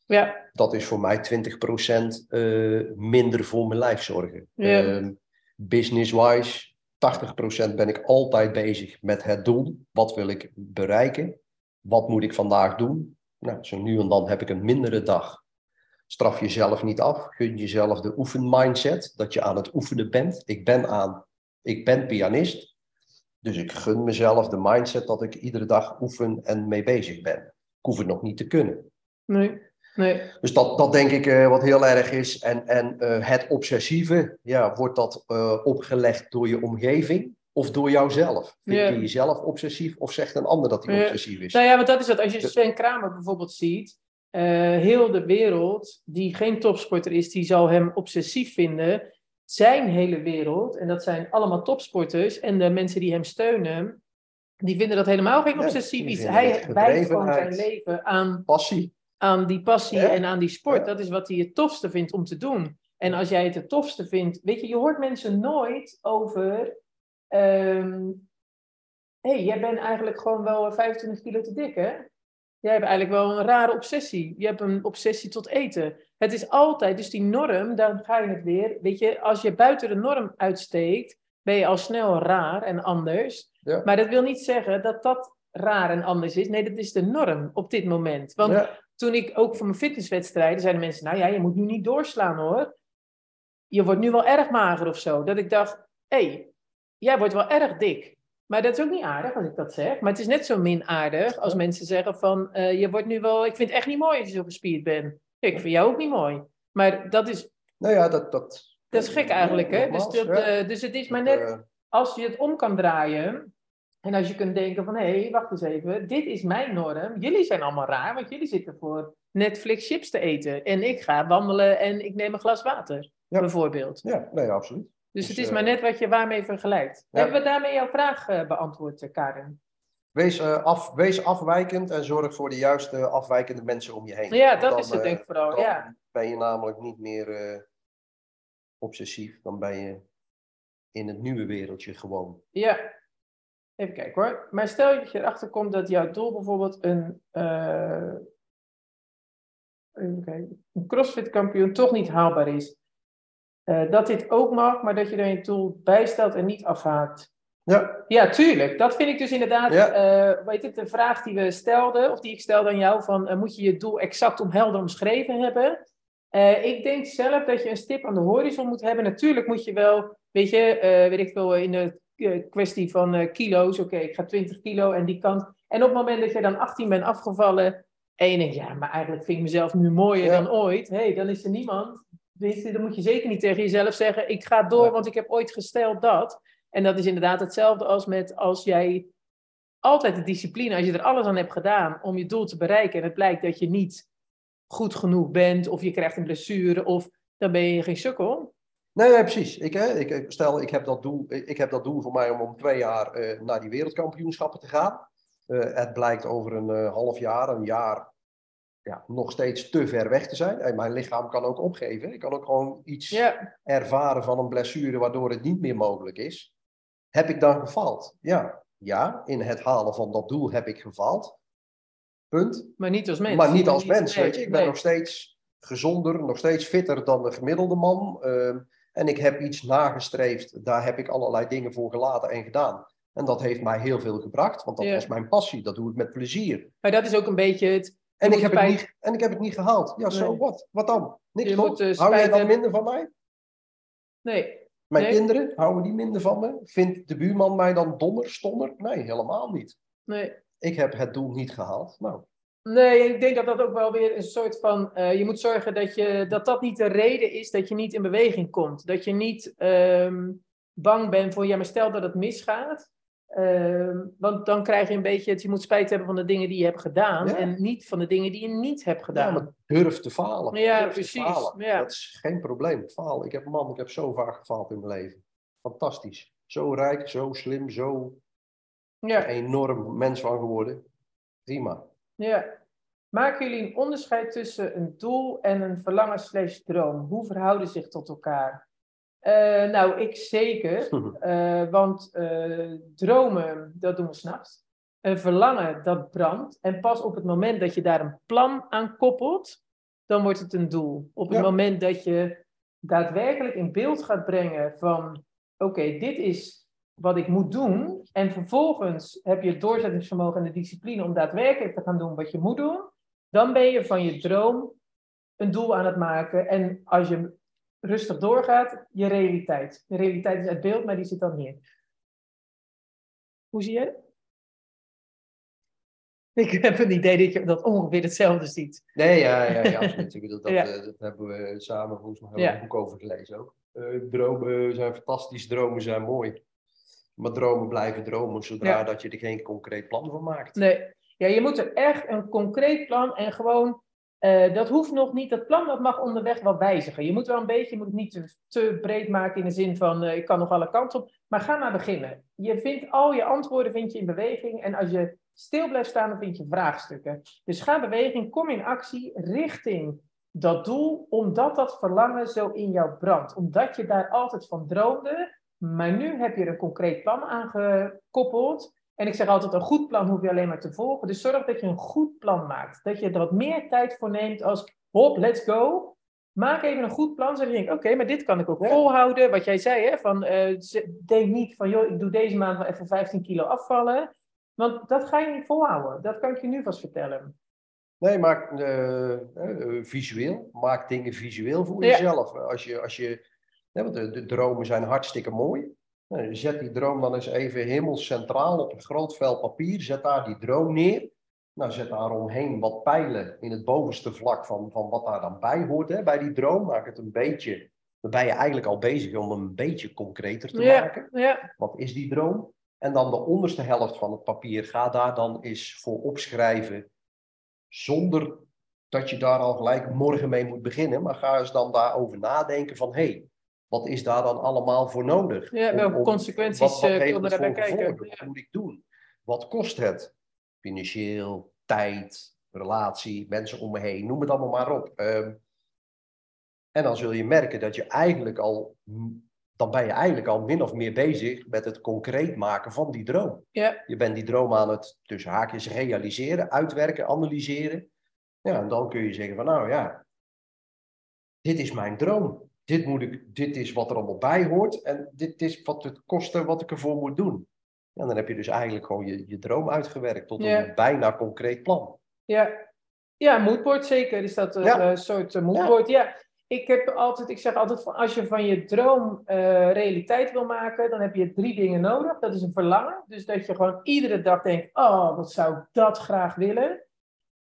Speaker 1: ja,
Speaker 2: Dat is voor mij 20% eh, minder voor mijn lijf zorgen.
Speaker 1: Ja.
Speaker 2: Ehm, Business-wise, 80% ben ik altijd bezig met het doel. Wat wil ik bereiken? Wat moet ik vandaag doen? Nou, zo nu en dan heb ik een mindere dag. Straf jezelf niet af. Gun jezelf de oefenmindset. Dat je aan het oefenen bent. Ik ben aan, ik ben pianist. Dus ik gun mezelf de mindset dat ik iedere dag oefen en mee bezig ben. Ik hoef het nog niet te kunnen.
Speaker 1: nee, nee.
Speaker 2: Dus dat, dat denk ik eh, wat heel erg is. En, en eh, het obsessieve, ja, wordt dat eh, opgelegd door je omgeving of door jouzelf? Vind
Speaker 1: Ja.
Speaker 2: je jezelf obsessief of zegt een ander dat hij
Speaker 1: Ja.
Speaker 2: obsessief is?
Speaker 1: Nou ja, want dat is het. Als je Sven Kramer bijvoorbeeld ziet, heel de wereld die geen topsporter is, die zal hem obsessief vinden. zijn hele wereld, en dat zijn allemaal topsporters en de mensen die hem steunen, die vinden dat helemaal geen obsessief iets.
Speaker 2: vinden
Speaker 1: Hij wijdt gewoon zijn leven aan,
Speaker 2: Passie.
Speaker 1: aan die passie
Speaker 2: Ja.
Speaker 1: en aan die sport.
Speaker 2: Ja.
Speaker 1: Dat is wat hij het tofste vindt om te doen. En als jij het het tofste vindt, weet je, je hoort mensen nooit over. ehm hey, jij bent eigenlijk gewoon wel 25 kilo te dik, hè? Jij hebt eigenlijk wel een rare obsessie. Je hebt een obsessie tot eten. Het is altijd, dus die norm, dan ga je het weer. Weet je, als je buiten de norm uitsteekt, ben je al snel raar en anders.
Speaker 2: Ja.
Speaker 1: Maar dat wil niet zeggen dat dat raar en anders is. Nee, dat is de norm op dit moment. Want
Speaker 2: Ja.
Speaker 1: toen ik ook voor mijn fitnesswedstrijden, zeiden mensen, nou ja, je moet nu niet doorslaan hoor. Je wordt nu wel erg mager of zo. Dat ik dacht, hé, hey, jij wordt wel erg dik. Maar dat is ook niet aardig als ik dat zeg. Maar het is net zo min aardig als mensen zeggen van, eh, je wordt nu wel, ik vind het echt niet mooi als je zo gespierd bent. Ik vind jou ook niet mooi. Maar dat is,
Speaker 2: Nou ja, dat... Dat,
Speaker 1: dat is gek eigenlijk, hè? Dus, dat,
Speaker 2: ja.
Speaker 1: eh, dus het is maar net,
Speaker 2: Eh,
Speaker 1: als je het om kan draaien. En als je kunt denken van, hé, hey, wacht eens even. Dit is mijn norm. Jullie zijn allemaal raar, want jullie zitten voor Netflix chips te eten. En ik ga wandelen en ik neem een glas water,
Speaker 2: Ja.
Speaker 1: bijvoorbeeld.
Speaker 2: ja, nee, absoluut.
Speaker 1: Dus
Speaker 2: Dus,
Speaker 1: het is
Speaker 2: eh,
Speaker 1: maar net wat je waarmee vergelijkt.
Speaker 2: Ja.
Speaker 1: Hebben we daarmee jouw vraag eh, beantwoord, eh, Karen?
Speaker 2: Wees, af, wees afwijkend en zorg voor de juiste afwijkende mensen om je heen.
Speaker 1: Ja,
Speaker 2: Want
Speaker 1: dat
Speaker 2: dan,
Speaker 1: is het denk ik vooral,
Speaker 2: dan
Speaker 1: ja.
Speaker 2: ben je namelijk niet meer obsessief. Dan ben je in het nieuwe wereldje gewoon.
Speaker 1: Ja. Even kijken hoor. Maar stel dat je erachter komt dat jouw doel bijvoorbeeld een, even kijken, een crossfit kampioen toch niet haalbaar is. Eh, dat dit ook mag, maar dat je er je doel bijstelt en niet afhaakt.
Speaker 2: Ja,
Speaker 1: Ja, tuurlijk. Dat vind ik dus inderdaad,
Speaker 2: Ja.
Speaker 1: eh, weet het, de vraag die we stelden, of die ik stelde aan jou, van eh, moet je je doel exact om helder omschreven hebben? Ik denk zelf dat je een stip aan de horizon moet hebben. Natuurlijk moet je wel, weet je, weet ik veel, in de kwestie van kilo's, oké, ik ga 20 kilo en die kant. En op het moment dat je dan 18 bent afgevallen en je denkt, ja, maar eigenlijk vind ik mezelf nu mooier
Speaker 2: Ja.
Speaker 1: dan ooit. Hé, hey, dan is er niemand. Dan moet je zeker niet tegen jezelf zeggen, ik ga door, want ik heb ooit gesteld dat. En dat is inderdaad hetzelfde als met als jij altijd de discipline, als je er alles aan hebt gedaan om je doel te bereiken en het blijkt dat je niet goed genoeg bent of je krijgt een blessure of dan ben je geen sukkel.
Speaker 2: nee, nee, precies. Ik, hè, ik, stel, ik heb, dat doel, ik, ik heb dat doel voor mij om om twee jaar eh, naar die wereldkampioenschappen te gaan. Eh, het blijkt over een eh, half jaar, een jaar, ja, nog steeds te ver weg te zijn. En mijn lichaam kan ook opgeven. Ik kan ook gewoon iets
Speaker 1: Ja,
Speaker 2: ervaren van een blessure waardoor het niet meer mogelijk is. Heb ik dan gefaald? Ja, ja, in het halen van dat doel heb ik gefaald. Punt.
Speaker 1: maar niet als mens.
Speaker 2: maar niet als mens,
Speaker 1: nee,
Speaker 2: weet je. Ik ben nog steeds gezonder, nog steeds fitter dan de gemiddelde man. Ehm, en ik heb iets nagestreefd, daar heb ik allerlei dingen voor gelaten en gedaan. En dat heeft mij heel veel gebracht, want dat
Speaker 1: Ja.
Speaker 2: was mijn passie. Dat doe ik met plezier.
Speaker 1: Maar dat is ook een beetje het.
Speaker 2: En ik, heb het niet, en ik heb het niet gehaald. Ja, zo
Speaker 1: Nee.
Speaker 2: wat? Wat dan? Niks
Speaker 1: Je moet, eh,
Speaker 2: Hou
Speaker 1: spijt
Speaker 2: dan minder van mij?
Speaker 1: Nee,
Speaker 2: Mijn
Speaker 1: Nee.
Speaker 2: kinderen, houden die minder van me? Vindt de buurman mij dan dommer, stommer? Nee, helemaal niet.
Speaker 1: nee.
Speaker 2: Ik heb het doel niet gehaald. Nou,
Speaker 1: Nee, ik denk dat dat ook wel weer een soort van. eh, je moet zorgen dat, je, dat dat niet de reden is dat je niet in beweging komt. Dat je niet ehm, bang bent voor. Ja, maar stel dat het misgaat. Ehm, want dan krijg je een beetje. Het, je moet spijt hebben van de dingen die je hebt gedaan.
Speaker 2: Ja.
Speaker 1: En niet van de dingen die je niet hebt
Speaker 2: ja,
Speaker 1: gedaan.
Speaker 2: maar durf te falen.
Speaker 1: Ja,
Speaker 2: Durf
Speaker 1: precies.
Speaker 2: falen.
Speaker 1: Ja.
Speaker 2: Dat is geen probleem. Falen. Ik heb man, ik heb zo vaak gefaald in mijn leven. Fantastisch. Zo rijk, zo slim, zo
Speaker 1: ja.
Speaker 2: enorm mens van geworden. Prima.
Speaker 1: Ja. Maken jullie een onderscheid tussen een doel en een verlangen slash droom? Hoe verhouden zich tot elkaar? Eh, nou, ik zeker. Eh, want eh, dromen, dat doen we s'nachts. Een verlangen, dat brandt. En pas op het moment dat je daar een plan aan koppelt, dan wordt het een doel. Op het
Speaker 2: Ja.
Speaker 1: moment dat je daadwerkelijk in beeld gaat brengen van, oké, dit is wat ik moet doen. En vervolgens heb je het doorzettingsvermogen en de discipline om daadwerkelijk te gaan doen wat je moet doen. Dan ben je van je droom een doel aan het maken. En als je rustig doorgaat, je realiteit. De realiteit is uit beeld, maar die zit dan hier. Hoe zie het? Ik heb een idee dat je dat ongeveer hetzelfde ziet.
Speaker 2: Nee, ja, ja, ja absoluut. Ik bedoel, dat,
Speaker 1: Ja.
Speaker 2: eh, dat hebben we samen volgens mij
Speaker 1: Ja.
Speaker 2: een boek over gelezen ook. Eh, dromen zijn fantastisch, dromen zijn mooi. Maar dromen blijven dromen, zodra
Speaker 1: Ja.
Speaker 2: dat je er geen concreet plan van maakt.
Speaker 1: Nee, ja, je moet er echt een concreet plan en gewoon Eh, dat hoeft nog niet, dat plan dat mag onderweg wel wijzigen. Je moet wel een beetje, je moet het niet te, breed maken in de zin van eh, ik kan nog alle kanten op. Maar ga maar beginnen. Je vindt al je antwoorden vind je in beweging. En als je stil blijft staan, dan vind je vraagstukken. Dus ga beweging, kom in actie richting dat doel, omdat dat verlangen zo in jou brandt. Omdat je daar altijd van droomde. Maar nu heb je er een concreet plan aangekoppeld. En ik zeg altijd, een goed plan hoef je alleen maar te volgen. Dus zorg dat je een goed plan maakt. Dat je er wat meer tijd voor neemt als, hop, let's go. Maak even een goed plan, zodat je denkt, oké, maar dit kan ik ook volhouden. Wat jij zei, hè, van, uh, denk niet van, joh, ik doe deze maand wel even 15 kilo afvallen. Want dat ga je niet volhouden. Dat kan ik je nu vast vertellen.
Speaker 2: Nee, maak uh, visueel. Maak dingen visueel voor jezelf. Als je, als je, want de, de dromen zijn hartstikke mooi. Nou, zet die droom dan eens even helemaal centraal op een groot vel papier. Zet daar die droom neer. Nou, zet daar omheen wat pijlen in het bovenste vlak van, van wat daar dan bij hoort hè, bij die droom. Maak het een beetje, dan ben je eigenlijk al bezig om een beetje concreter te maken.
Speaker 1: Ja.
Speaker 2: Wat is die droom? En dan de onderste helft van het papier, ga daar dan eens voor opschrijven. Zonder dat je daar al gelijk morgen mee moet beginnen. Maar ga eens dan daarover nadenken van, hé, hey, wat is daar dan allemaal voor nodig?
Speaker 1: Ja, welke consequenties wat, wat uh, komen daarbij kijken?
Speaker 2: Wat moet ik doen? Wat kost het? Financieel, tijd, relatie, mensen om me heen, noem het allemaal maar op. Um, en dan zul je merken dat je eigenlijk al, dan ben je eigenlijk al min of meer bezig met het concreet maken van die droom.
Speaker 1: Ja.
Speaker 2: Je bent die droom aan het tussen haakjes realiseren, uitwerken, analyseren. Ja, en dan kun je zeggen van nou ja, dit is mijn droom dit, moet ik, dit is wat er allemaal bij hoort en dit is wat het kosten wat ik ervoor moet doen. En dan heb je dus eigenlijk gewoon je, je droom uitgewerkt tot een bijna concreet plan.
Speaker 1: Ja, ja moodboard zeker is dat een ja. uh, soort uh, moodboard. Ja. ja. ik heb altijd, ik zeg altijd van als je van je droom uh, realiteit wil maken, dan heb je drie dingen nodig. Dat is een verlangen, dus dat je gewoon iedere dag denkt, oh, wat zou ik dat graag willen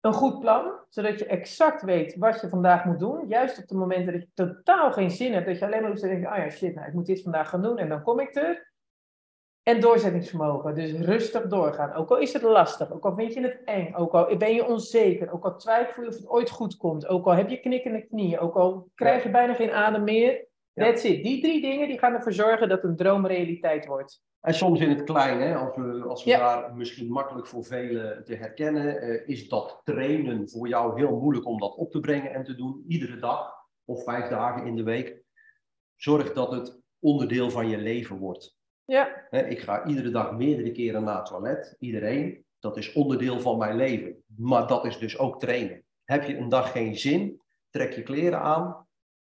Speaker 1: een goed plan, zodat je exact weet wat je vandaag moet doen. Juist op de momenten dat je totaal geen zin hebt, dat je alleen maar hoeft te denken, ah ja, shit, nou, ik moet dit vandaag gaan doen en dan kom ik er. En doorzettingsvermogen, dus rustig doorgaan. Ook al is het lastig, ook al vind je het eng, ook al ben je onzeker, ook al twijfel je of het ooit goed komt, ook al heb je knikkende knieën, ook al krijg je bijna geen adem meer. That's it. Die drie dingen die gaan ervoor zorgen dat een droom realiteit wordt.
Speaker 2: En soms in het klein, hè, als we, als we daar misschien makkelijk voor velen te herkennen, eh, is dat trainen voor jou heel moeilijk om dat op te brengen en te doen, iedere dag of vijf dagen in de week. Zorg dat het onderdeel van je leven wordt.
Speaker 1: Ja.
Speaker 2: ik ga iedere dag meerdere keren naar het toilet, iedereen. Dat is onderdeel van mijn leven. Maar dat is dus ook trainen. Heb je een dag geen zin, trek je kleren aan,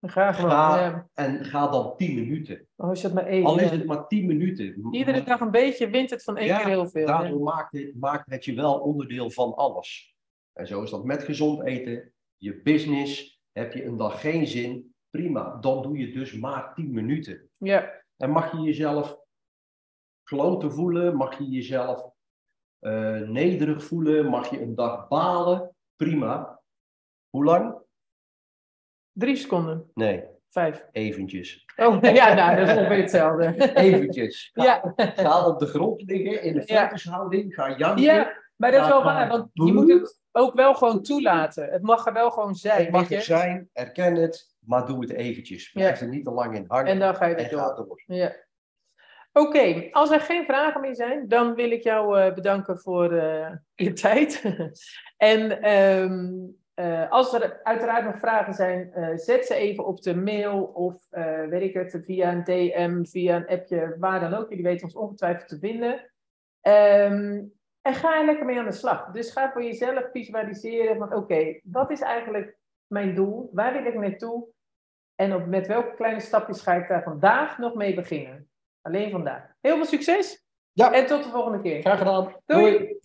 Speaker 1: Ga gewoon.
Speaker 2: En ga dan 10 minuten.
Speaker 1: Oh, is het maar één?
Speaker 2: Al is het maar 10 minuten.
Speaker 1: Iedere dag een beetje wint het van één keer heel veel.
Speaker 2: Daardoor maakt het, maakt het je wel onderdeel van alles. En zo is dat met gezond eten, je business. Heb je een dag geen zin, prima. Dan doe je dus maar 10 minuten.
Speaker 1: Ja.
Speaker 2: En mag je jezelf kloten voelen, mag je jezelf uh, nederig voelen, mag je een dag balen, prima. Hoe lang?
Speaker 1: Drie seconden.
Speaker 2: Nee.
Speaker 1: Vijf.
Speaker 2: Eventjes.
Speaker 1: Oh, ja, nou, dat is ongeveer hetzelfde.
Speaker 2: Eventjes.
Speaker 1: Ga, ja.
Speaker 2: ga op de grond liggen in de focushouding. Ga janken.
Speaker 1: Ja, maar dat is wel waar, want je moet het ook wel gewoon toelaten. Het mag er wel gewoon zijn.
Speaker 2: Het mag er zijn, erken het, maar doe het eventjes. Blijf er niet te lang in hangen.
Speaker 1: En dan ga je
Speaker 2: er
Speaker 1: door.
Speaker 2: door.
Speaker 1: Ja. Oké, als er geen vragen meer zijn, dan wil ik jou uh, bedanken voor uh, je tijd. en um, uh, als er uiteraard nog vragen zijn, uh, zet ze even op de mail of uh, weet ik het, via een DM, via een appje, waar dan ook. Jullie weten ons ongetwijfeld te vinden. Um, en ga er lekker mee aan de slag. Dus ga voor jezelf visualiseren van oké, wat is eigenlijk mijn doel? Waar wil ik naartoe? En op, met welke kleine stapjes ga ik daar vandaag nog mee beginnen? Alleen vandaag. Heel veel succes.
Speaker 2: Ja.
Speaker 1: En tot de volgende keer.
Speaker 2: Graag gedaan.
Speaker 1: Doei.